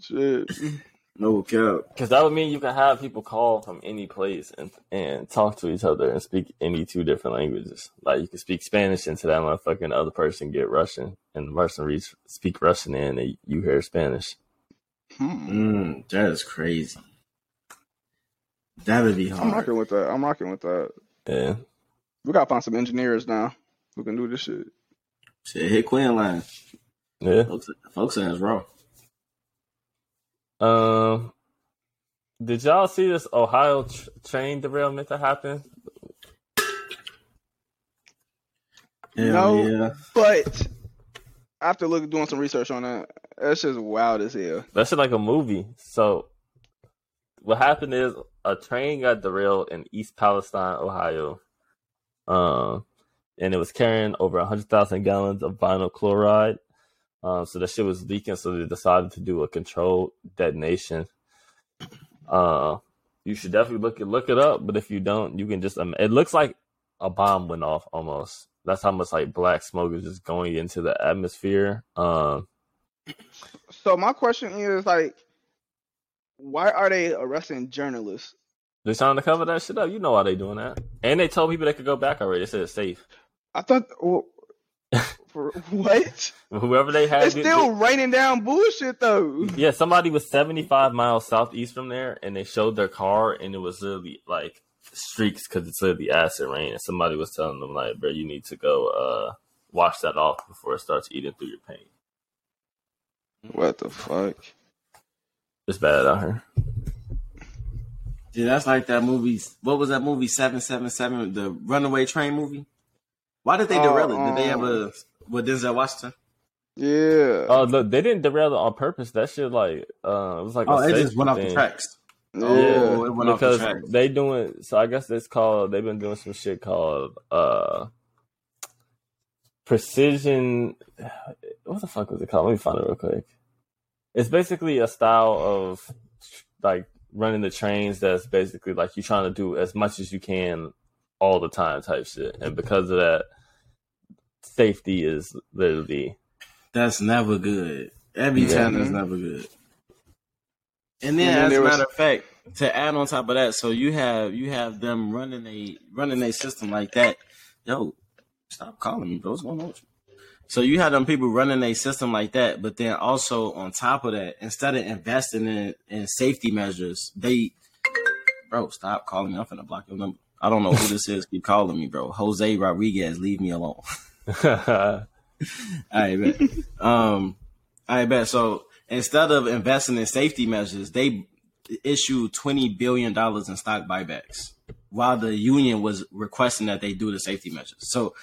Shit. no cap. Because that would mean you can have people call from any place and and talk to each other and speak any two different languages. Like you can speak Spanish into that motherfucker, and the other person get Russian, and the person reads speak Russian in, and you hear Spanish. Hmm. Mm, that is crazy. That would be hard. I'm rocking with that. I'm rocking with that. Yeah. We gotta find some engineers now who can do this shit. Shit, hit Quinn line. Yeah. Folks, folks saying it's wrong. Um, did y'all see this Ohio tr- train derailment that happened? Hell No. yeah. But after look doing some research on that, that's just wild as hell. That shit like a movie. So, what happened is a train got derailed in East Palestine, Ohio. Um, and it was carrying over 100,000 gallons of vinyl chloride. Um, so that shit was leaking, so they decided to do a controlled detonation. Uh, you should definitely look it look it up, but if you don't, you can just um, it looks like a bomb went off almost. That's how much like black smoke is just going into the atmosphere. Um, So my question is like, why are they arresting journalists? They're trying to cover that shit up. You know why they doing that. And they told people they could go back already. They said it's safe. I thought, well, for what? Whoever they had, It's still raining down bullshit though. yeah. Somebody was seventy five miles southeast from there, and they showed their car, and it was literally like streaks because it's literally acid rain. And somebody was telling them like, "Bro, you need to go uh wash that off before it starts eating through your paint." What the fuck? It's bad out here. Yeah, that's like that movie. What was that movie? Seven Seven Seven, the Runaway Train movie. Why did they Oh, derail it? Did they um, ever with Denzel Washington? Yeah. Oh, look, they didn't derail it on purpose. That shit like uh, it was like Oh, a it just safety went off the thing. tracks. yeah. Oh, it went off the because they doing so I guess it's called they've been doing some shit called uh precision what the fuck was it called? Let me find it real quick. It's basically a style of like running the trains that's basically like you're trying to do as much as you can all the time type shit. And because of that safety is literally That's never good. Every Yeah. time that's mm-hmm. never good. And then, And then as there a was- matter of fact, to add on top of that, so you have you have them running a running a system like that. Yo, stop calling me, bro. What's going on with you? So you have them people running a system like that, but then also on top of that, instead of investing in in safety measures, they bro, stop calling me. I'm finna block your number. I don't know who this is. Keep calling me, bro. Jose Rodriguez, leave me alone. I bet. Um, I bet. So instead of investing in safety measures, they issued twenty billion dollars in stock buybacks, while the union was requesting that they do the safety measures. So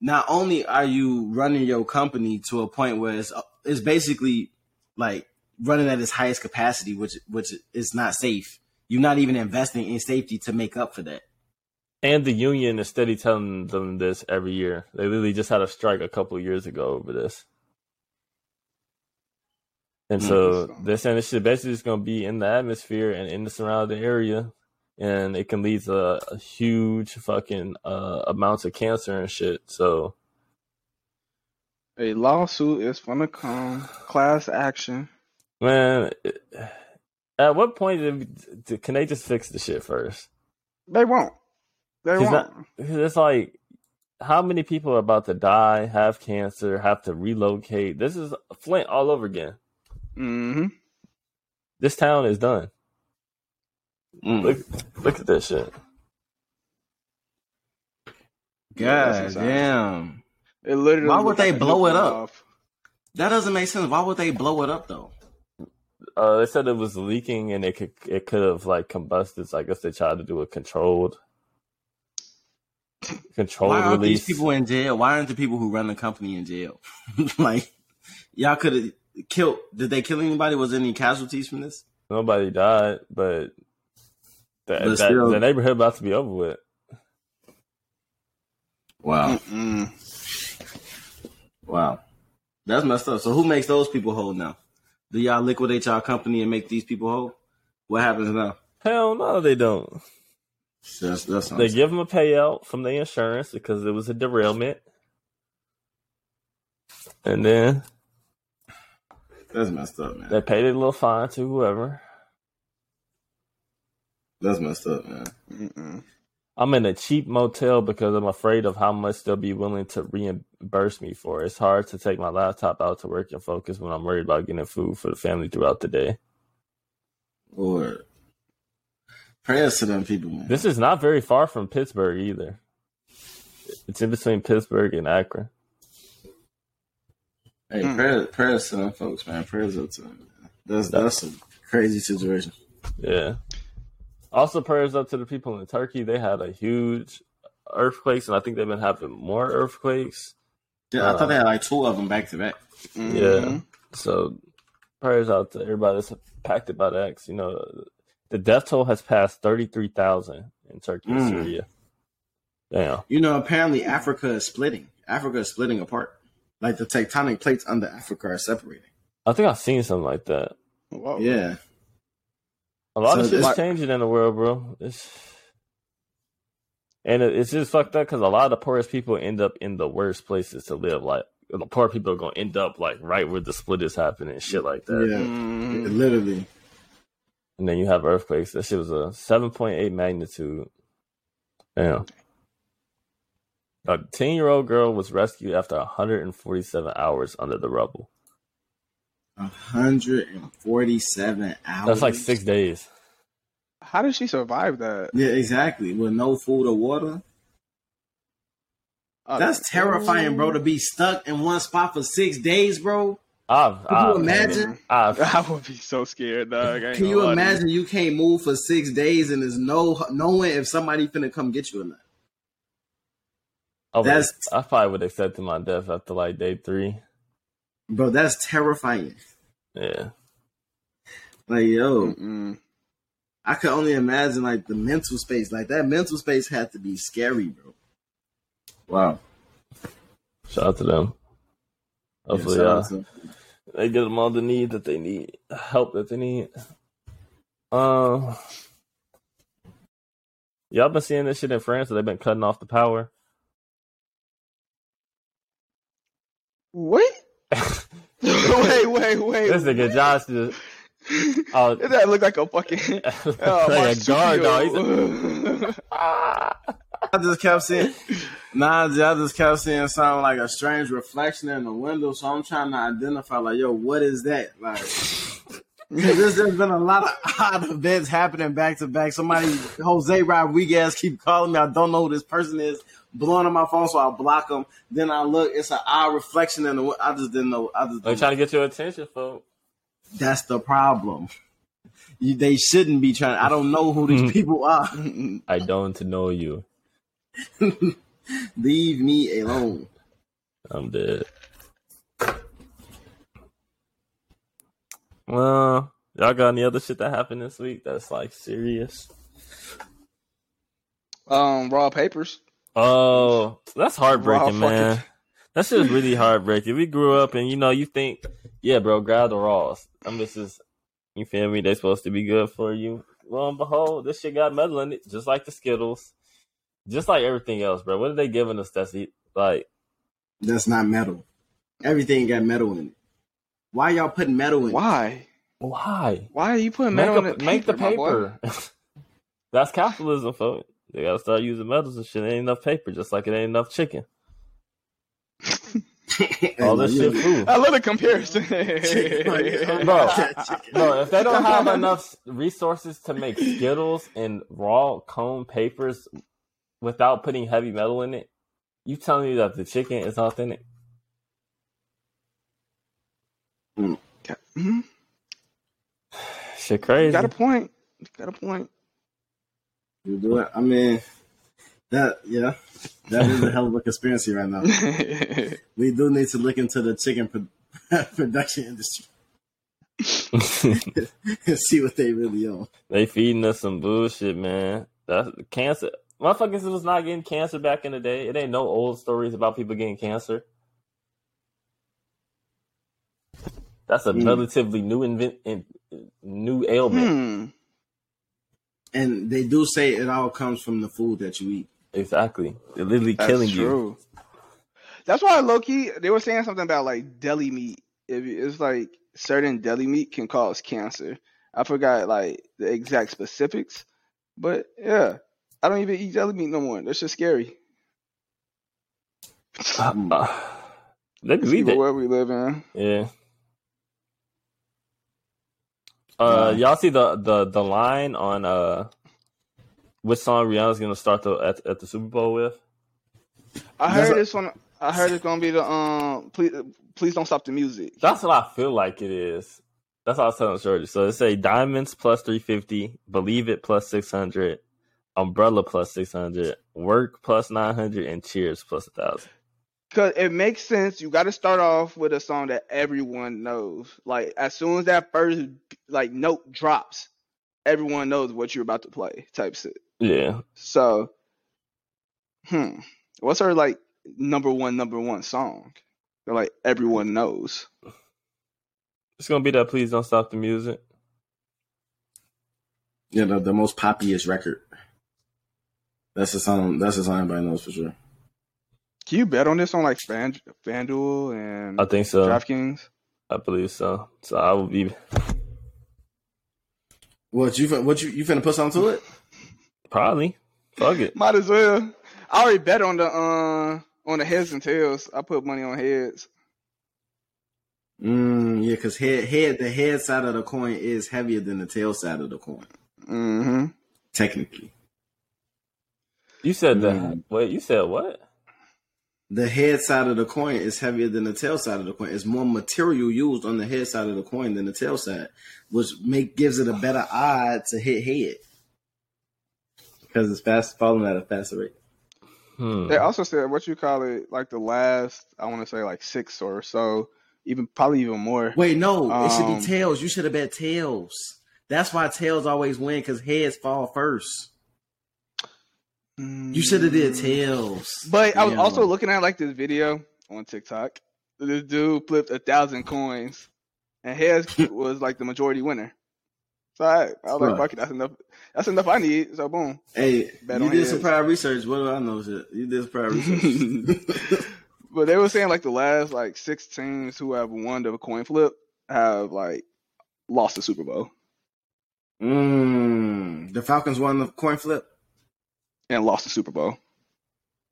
not only are you running your company to a point where it's, it's basically like running at its highest capacity, which which is not safe. You're not even investing in safety to make up for that. And the union is steady telling them this every year. They literally just had a strike a couple of years ago over this. And so Mm. they're saying this shit basically is going to be in the atmosphere and in the surrounding area. And it can lead to a, huge fucking uh, amounts of cancer and shit. So, A lawsuit is gonna come. Class action. man, at what point did, can they just fix the shit first? They won't. They won't. that- It's like, how many people are about to die, have cancer, have to relocate? This is Flint all over again. mm-hmm. This town is done. Mm. Look, look at this shit. Yeah, God damn. It literally. Why would they like blow it nuke up? off. That doesn't make sense. Why would they blow it up though? Uh, they said it was leaking and it could it could have like combusted. So I guess they tried to do a controlled controlled Why aren't release. these people in jail? Why aren't the people who run the company in jail? like, y'all could have killed. Did they kill anybody? Was there any casualties from this? Nobody died, but that, that still- the neighborhood about to be over with. Wow, Mm-mm. wow, that's messed up. So who makes those people whole now? Do y'all liquidate y'all company and make these people whole? What happens now? Hell no, they don't. That's that's They give them a payout from the insurance because it was a derailment, and then that's messed up, man. they paid a little fine to whoever. That's messed up, man. Mm-mm. I'm in a cheap motel because I'm afraid of how much they'll be willing to reimburse me for. It's hard to take my laptop out to work and focus when I'm worried about getting food for the family throughout the day. Or prayers to them people, man. This is not very far from Pittsburgh either. It's in between Pittsburgh and Akron. Hey, Mm. prayers, prayers to them folks, man. Prayers up to them. Man. That's that's a crazy situation. Yeah. Also, prayers up to the people in Turkey. They had a huge earthquakes, and I think they've been having more earthquakes. Yeah, I thought they had like two of them back to back. Mhm. Yeah. So, prayers out to everybody that's impacted by the X. You know, the death toll has passed thirty three thousand in Turkey and Mm. Syria. Damn. You know, apparently Africa is splitting. Africa is splitting apart. Like the tectonic plates under Africa are separating. I think I've seen something like that. Whoa. Yeah. A lot So of shit's it's- changing in the world, bro. It's and it- it's just fucked up because a lot of the poorest people end up in the worst places to live. Like the poor people are gonna end up like right where the split is happening and shit like that. Yeah. Mhm. Literally. And then you have earthquakes. That shit was a seven point eight magnitude. Damn. A ten year old girl was rescued after 147 hours under the rubble. 147 hours. That's like six days. How did she survive that? Yeah, exactly. With no food or water. Uh, That's terrifying, bro, to be stuck in one spot for six days, bro. Ah, I've, Could you ah, I've, imagine? I've, ah. I would be so scared, dog. Can gonna you imagine you can't move for six days and there's no knowing if somebody finna come get you or not? I, would, That's- I probably would accept my death after like day three. Bro, that's terrifying. Yeah. Like, yo, Mm-mm. I could only imagine like the mental space. Like that mental space had to be scary, bro. Wow. Shout out to them. Hopefully, Yeah, shout uh, out to- they get them all the need that they need, help that they need. Um, y'all been seeing this shit in France? That they've been cutting off the power. What? wait, wait, wait. This nigga Josh just uh, oh, that look like a fucking oh, like a oh, guard dog. I just kept seeing, nah, I just kept seeing something like a strange reflection in the window. So I'm trying to identify, like, yo, what is that? Like, there's, there's been a lot of odd events happening back to back. Somebody, Jose Rodriguez, keep calling me. I don't know who this person is. Blowing on my phone, so I block them. Then I look, it's an odd reflection in the. I just didn't know. I just They didn't trying to get your attention, folks. That's the problem. You, they shouldn't be trying. I don't know who these people are. I don't know you. Leave me alone. I'm dead. Well, y'all got any other shit that happened this week that's like serious? um, raw papers. Oh, that's heartbreaking, Raw man. fucking- That shit is really heartbreaking. We grew up and you know, you think, yeah, bro, grab the raws. I'm just, just you feel me? They supposed to be good for you. Lo and behold, this shit got metal in it, just like the Skittles, just like everything else, bro. What are they giving us? That's like, That's not metal. Everything got metal in it. Why y'all putting metal in? Why? why? Why are you putting Make, metal a, in the make the paper. That's capitalism, folks. They gotta start using metals and shit. Ain't enough paper, just like it ain't enough chicken. All this shit food. I love the comparison. Bro, Bro, if they don't have enough resources to make Skittles and raw cone papers without putting heavy metal in it, you telling me that the chicken is authentic? Mhm. Shit crazy. Got a point. Got a point. You do it. I mean, that yeah, that is a hell of a conspiracy right now. We do need to look into the chicken pro- production industry and see what they really own. they feeding us some bullshit, man. That's cancer. Motherfuckers was not getting cancer back in the day. It ain't no old stories about people getting cancer. That's a Mm. relatively new invent, in, new ailment. hmm. And they do say it all comes from the food that you eat. Exactly. They're literally That's killing you. true. That's why low key they were saying something about like deli meat. If it's like certain deli meat can cause cancer. I forgot like the exact specifics, but yeah, I don't even eat deli meat no more. That's just scary. Uh, they See we the did. world we live in. Yeah. Uh, Yeah. y'all see the the the line on uh, which song Rihanna's gonna start the at, at the Super Bowl with? I heard a- this one. I heard it's gonna be the um. Please, please don't stop the music. That's what I feel like it is. That's what I was telling Shorty. So it's a diamonds plus three fifty, believe it plus six hundred, umbrella plus six hundred, work plus nine hundred, and cheers plus a thousand. Cause it makes sense. You got to start off with a song that everyone knows. Like as soon as that first like note drops, everyone knows what you're about to play. Type shit. Yeah. So, hmm, what's her like number one number one song? That like everyone knows. It's gonna be that please don't stop the music. Yeah, the, the most poppiest record. That's the song. That's the song everybody knows for sure. Can you bet on this on like Fan FanDuel and I think so. DraftKings? I believe so. So I will be What you fin- what you you finna put something to it? probably. Fuck it. Might as well. I already bet on the uh on the heads and tails. I put money on heads. Mm, yeah, because head head the head side of the coin is heavier than the tail side of the coin. Mm-hmm. Technically, You said that. Mm. Wait, you said what? The head side of the coin is heavier than the tail side of the coin. It's more material used on the head side of the coin than the tail side, which make gives it a better odd to hit head because it's fast falling at a faster rate. Hmm. They also said what you call it, like the last I want to say like six or so, even probably even more. Wait, no, it should Um, be tails. You should have bet tails. That's why tails always win because heads fall first. You should have did tails. But I was Yeah. also looking at like this video on TikTok. This dude flipped a thousand coins, and heads was like the majority winner. So I, I was like, Right. "Fuck it, that's enough. That's enough I need." So boom. Hey, Bet you did some prior research. What do I know? Shit, you did some prior research. But they were saying like the last like six teams who have won the coin flip have like lost the Super Bowl mm, the Falcons won the coin flip. And lost the Super Bowl.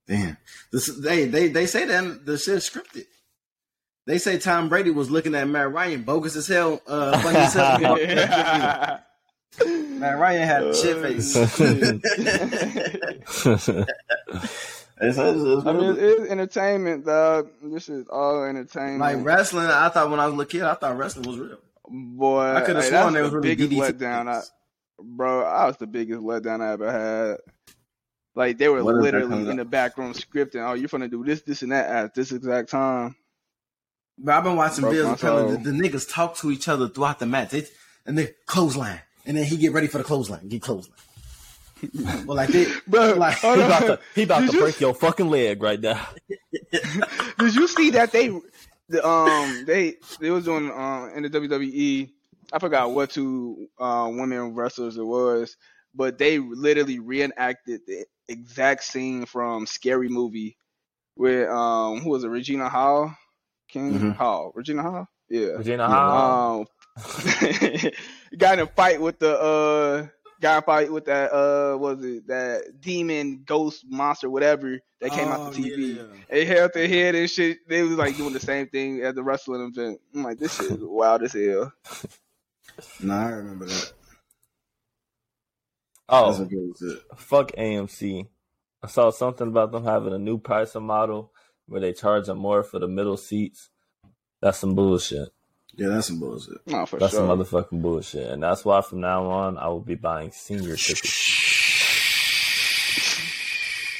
Damn, this they they they say that the shit's scripted. They say Tom Brady was looking at Matt Ryan bogus as hell. Uh, funny as hell. Matt Ryan had a shit face. It's- it's- it's I mean, really- it is entertainment, dog. This is all entertainment. like wrestling, I thought when I was a little kid, I thought wrestling was real. Boy, I could have hey, sworn that's there the was really biggest DDT letdown. I, bro, I was the biggest letdown I ever had. Like they were What is literally in the back room scripting. Oh, you're gonna do this, this, and that at this exact time. But I've been watching Broke Bills my and Pillars. soul. The, the niggas talk to each other throughout the match. They, and they clothesline. And then he get ready for the clothesline. Get clothesline. well, like they, Bro, like, he about to, he about to you- break your fucking leg right now. Did you see that they, the um, they they was doing um in the WWE. I forgot what two uh, women wrestlers it was, but they literally reenacted the exact scene from Scary Movie, where um, who was it? Regina Hall, King Mhm. Hall, Regina Hall, yeah. Regina Hall. Um, got in a fight with the uh, got in a fight with that uh, what was it that demon ghost monster whatever that came out Oh, the TV. yeah. They held their head and shit. They was like doing the same thing at the wrestling event. I'm like, this shit is wild as hell. Nah, I remember that. Oh. That's Oh, what it was. fuck AMC. I saw something about them having a new pricing model where they charge them more for the middle seats. That's some bullshit. Yeah, that's some bullshit. No, for That's sure. some motherfucking bullshit. And that's why from now on I will be buying senior tickets.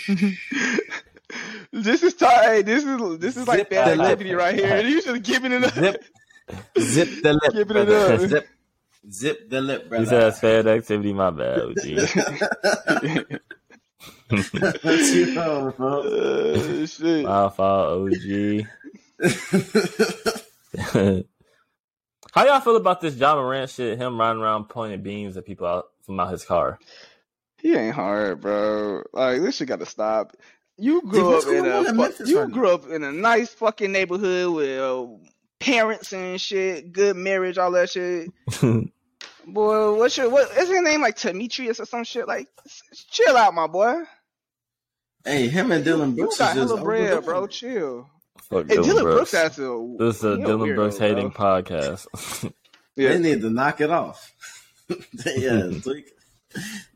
this is tight. This is this is like Zip bad the lip. activity right here. You should have given it up. Zip. Zip the lip. Giving it up. Zip, zip the lip, You brother. said that's bad activity, my bad, OG. That's you know, bro. Uh, shit. my fault, OG. How y'all feel about this Ja Morant shit? Him riding around pointing beams at people out from out his car. He ain't hard, bro. Like this shit got to stop. You grew what's up in a fu- you right now? grew up in a nice fucking neighborhood with uh, parents and shit, good marriage, all that shit. Boy, what's your what is his name like Demetrius or some shit? Like, chill out, my boy. Hey, him and Dillon You Brooks got is just hella bread, overdone. bro. Chill. Fuck Hey, Dillon Dillon Brooks Brooks. has to. This is a Dillon weirdo, Brooks bro. hating podcast. Yeah. They need to knock it off. yeah, it's tweaking.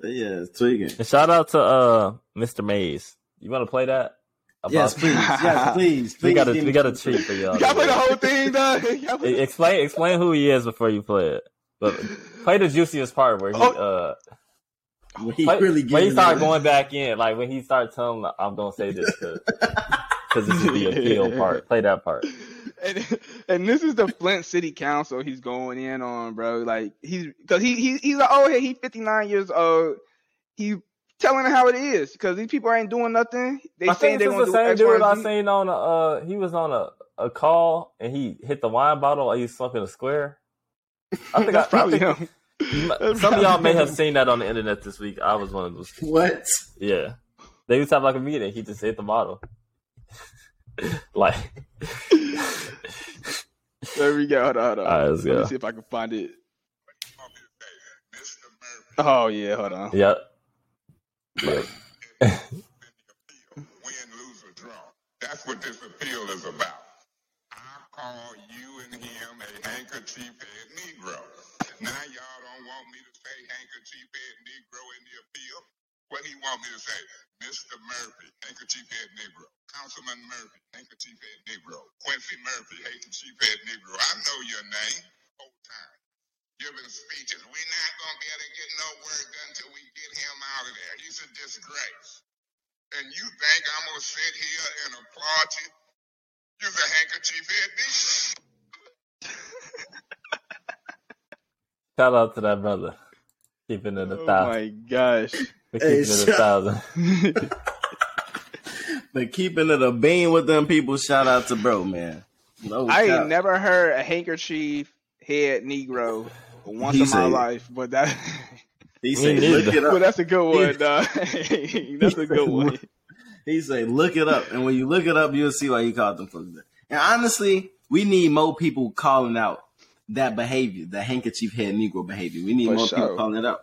Yeah, it's tweaking. and shout out to uh Mr. Mays. You want to play that? about- Yes, please. Yes, please. please we got a we got a treat for y'all. You gotta play the whole thing, dog. Play- explain explain who he is before you play it. But play the juiciest part where he Oh. uh When he play, really when he started it- going back in, like when he started telling them, I'm gonna say this because this is the appeal part. Play that part. and, and this is the Flint City Council he's going in on, bro. Like he's because he, he he's like, oh, hey, he's 59 years old. He telling how it is because these people ain't doing nothing. They I saying think they this want is to the do same X, Y, dude and I Z. seen on a uh he was on a, a call and he hit the wine bottle while he was smoking a square. I think I, That's probably I him. That's some of y'all may probably have seen that on the internet this week. I was one of those. What? Yeah, they used to have like a meeting. He just hit the bottle. like, There we go. Hold on, hold on. all right, let's Let me see if I can find it. Oh yeah, hold on. Yep. Yep. win, lose, or draw. That's what this appeal is about. I call you and him a handkerchief head Negro. Now y'all don't want me to say handkerchief head Negro in the appeal. What do you want me to say? Mr. Murphy, handkerchief head Negro. Councilman Murphy, handkerchief head Negro. Quincy Murphy, handkerchief head Negro. I know your name. Whole time. Giving speeches. We're not gonna be able to get no work done until we get him out of there. He's a disgrace. And you think I'm gonna sit here and applaud you? You're a handkerchief head Negro. Shout out to that brother. Keeping it a Oh thousand. my gosh. For Hey, keeping it a thousand. But keeping it a bean with them people, shout out to bro, man. No I ain't never heard a handkerchief head Negro once He in my life, but that He said, look it but up. that's a good He- one, dog. that's a good one. He said, look it up. And when you look it up, you'll see why he called them folks. And honestly, we need more people calling out that behavior, the handkerchief head Negro behavior. We need For more sure. people calling it out.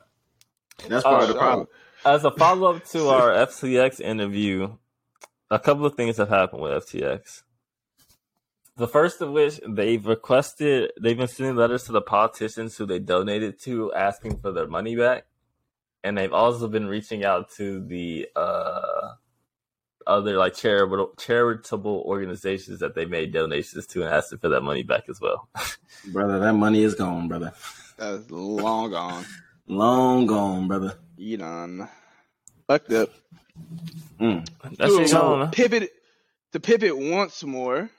That's part of the sure. problem. As a follow up to our FTX interview, a couple of things have happened with FTX. The first of which they've requested, they've been sending letters to the politicians who they donated to asking for their money back. And they've also been reaching out to the uh, other like charitable charitable organizations that they made donations to and asking for that money back as well. Brother, that money is gone, brother. That's long gone. Long gone, brother. You done fucked up. Mm. That shit So, gone. pivot to pivot once more.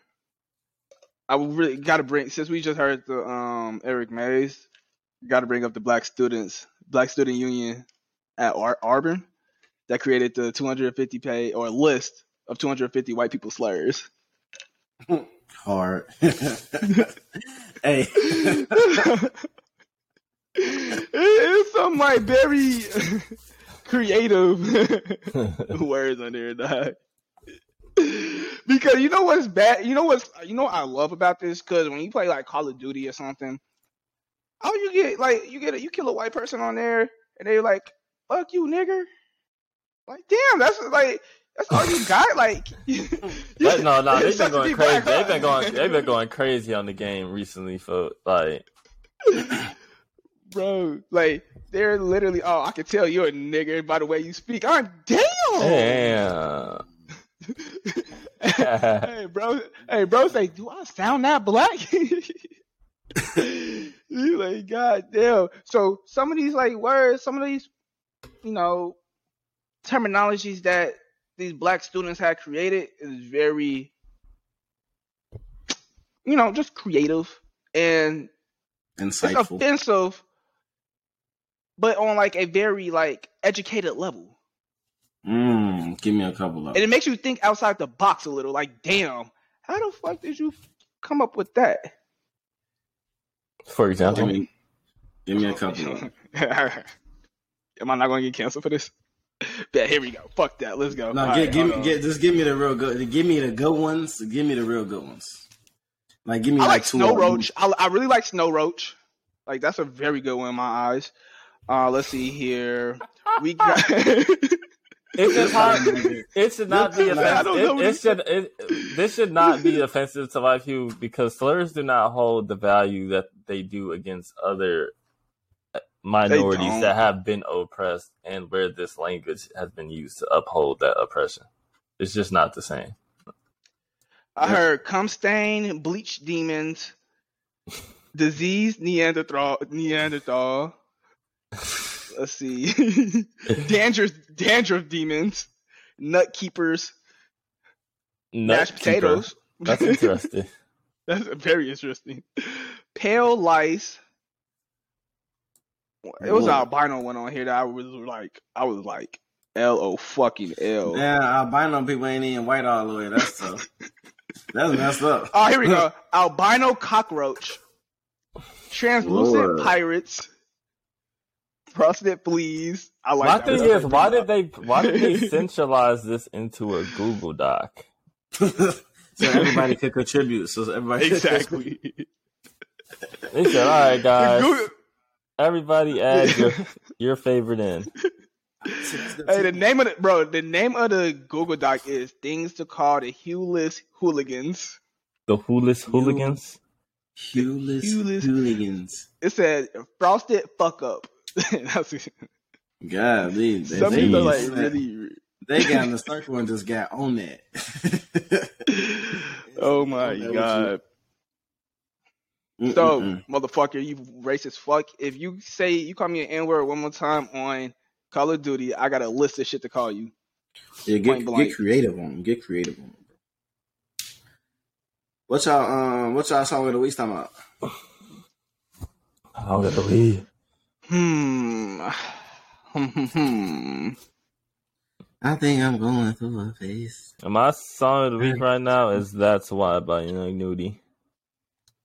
I really got to bring since we just heard the um Eric Mays, got to bring up the Black Students Black Student Union at Ar- Auburn that created the 250 pay or list of 250 white people slurs. Hard. hey, it's some like very creative words on there, dog. because you know what's bad, you know what's you know what I love about this because when you play like Call of Duty or something, oh you get like you get a, you kill a white person on there and they're like fuck you nigger, like damn that's like that's all you got like. No, no, they've been going crazy. They've been going. They've been going crazy on the game recently. For like, bro. Like they're literally, oh, I can tell you're a nigger by the way you speak. I'm damn. damn. hey, bro. Hey, bro. Say, do I sound that black? you like, god damn. So some of these like words, some of these, you know, terminologies that these black students had created is very, you know, just creative and it's insightful. offensive, but on like a very like educated level, Mm, give me a couple of. and it makes you think outside the box a little. Like, damn, how the fuck did you come up with that? For Give example, me, give me a couple of. Am I not going to get canceled for this? Yeah, here we go. Fuck that. Let's go. No, get, right, give me, get, just give me the real good. Give me the good ones. Give me the real good ones. Like, give me I like, like two Snow of. Roach. I, I really like Snow Roach. Like that's a very good one in my eyes. Uh, let's see here. We got. it's just hard. It should not be Look, I don't know offensive. It, it should. It, this should not be offensive to white people because slurs do not hold the value that they do against other minorities that have been oppressed and where this language has been used to uphold that oppression. It's just not the same. I heard cum stain, bleach demons, disease Neanderthal, Neanderthal. Let's see, dandruff, dandruff demons, nut keepers, Nut mashed keeper. potatoes. That's interesting. That's very interesting. Pale lice. It was an albino one on here that I was like, I was like, L O fucking L. Yeah, albino people ain't eating white all the way. That's tough. That's messed up. Oh, here we go. Albino cockroach, translucent Lord. pirates, frosted fleas. I like My that. thing That's is, why did they why did they centralize this into a Google Doc? so everybody could contribute. So everybody exactly. They said, "All right, guys, Google- everybody add your your favorite in." hey, the name of the bro, the name of the Google Doc is things to call the hueless hooligans. The Hoolis Hooligans. Hueless Hueless. hooligans. It said frosted fuck up. God, they, they, Some people like really. They got in the circle and just got on that. Oh my god. Mm-mm-mm. So, motherfucker, you racist fuck. If you say you call me an N word one more time on Call of Duty, I got a list of shit to call you. yeah, get, get creative on them. Get creative on them. What y'all um what y'all song of the week talking about? I'm gonna leave. Hmm. Hmm. hmm, hmm. I think I'm going through a phase. And my song of the week right now is "That's Why" by Young Nudy.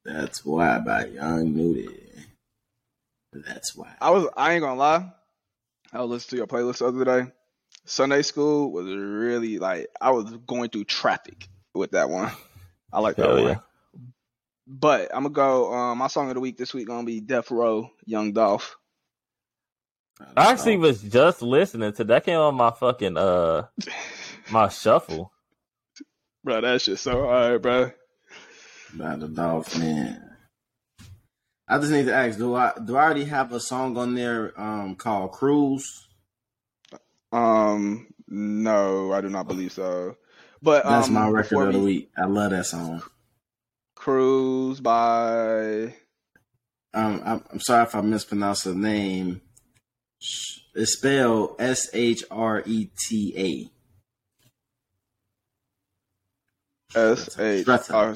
That's why by Young Nudy. That's why. I was. I ain't gonna lie. I was listening to your playlist the other day. Sunday school was really like I was going through traffic with that one. I like that Hell one. yeah! But I'm gonna go. Um, my song of the week this week gonna be Death Row, Young Dolph. I actually was just listening to that. Came on my fucking uh my shuffle. Bro, that shit so hard, bro. By the Dolph, man. I just need to ask, do I do I already have a song on there um called Cruise? Um, no, I do not believe so. But That's um, my record of the week. I love that song. Cruise by Um I'm, I'm sorry if I mispronounced the name. It's spelled S H R E T S H. R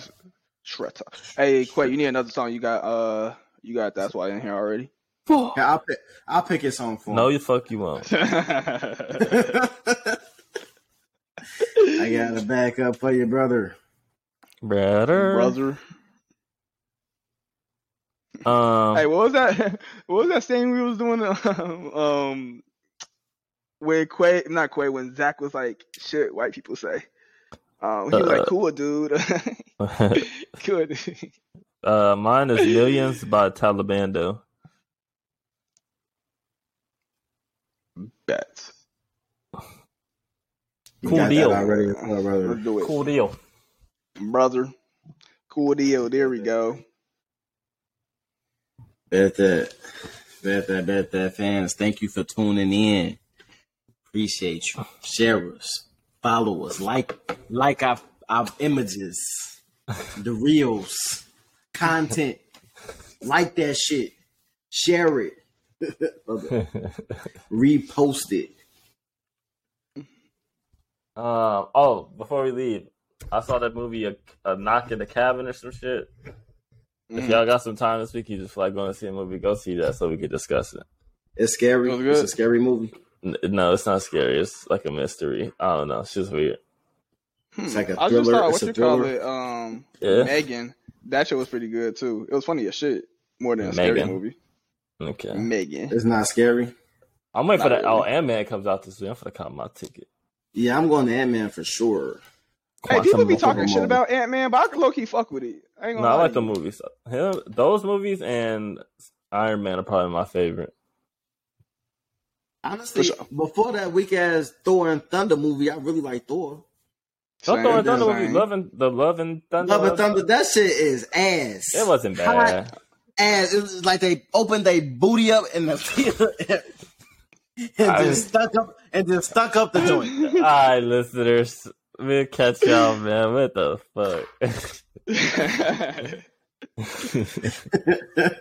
Shredder. Hey, Quay, you need another song. You got uh, you got that's why in here already. A. Yeah, I'll pick I'll pick his song for No, him. you fuck you won't. I got a back up for your brother. Brother. brother. Um, Hey, what was that? What was that thing we was doing? Um, um when Quay, not Quay, when Zach was like, "Shit, white people say." Um, he was Uh, like, "Cool, dude." cool. dude. uh, mine is Millions by Talibando. Bet. Cool deal. already, brother. Do it, Cool deal. brother. Cool deal. There we go. Bet that. Bet that, bet that, fans. Thank you for tuning in. Appreciate you. Share us. Follow us. Like like our, our images. The reels. Content. Like that shit. Share it. Repost it. Um. Oh, before we leave, I saw that movie, a, a knock in the cabin or some shit. If Mhm. y'all got some time this week, you just like going to see a movie, go see that so we could discuss it. It's scary. Feels It's a scary movie. N- No, it's not scary. It's like a mystery. I don't know. It's just weird. Hmm. It's like a I just thriller. saw It's what a you call it. Um, Yeah. Megan. That shit was pretty good too. It was funny as shit. More than a scary movie. Okay. Megan. It's not scary. I'm waiting for Not that. Oh. Ant Man comes out this week. I'm gonna cop my ticket. Yeah, I'm going to Ant Man for sure. Hey, people be talking shit about Ant Man, but I can low key fuck with it. I ain't No, gonna I lie like to the you. movies. Him, those movies and Iron Man are probably my favorite. Honestly, sure. before that weak ass Thor and Thunder movie, I really like Thor. Don't Same, throw in Thunder same. movie. Love and the Love and Thunder. Love and Thunder, that shit is ass. It wasn't bad. ass. It was like they opened their booty up in the theater and, I- just stuck up and just stuck up the joint. All right, listeners. we'll catch y'all, man. What the fuck?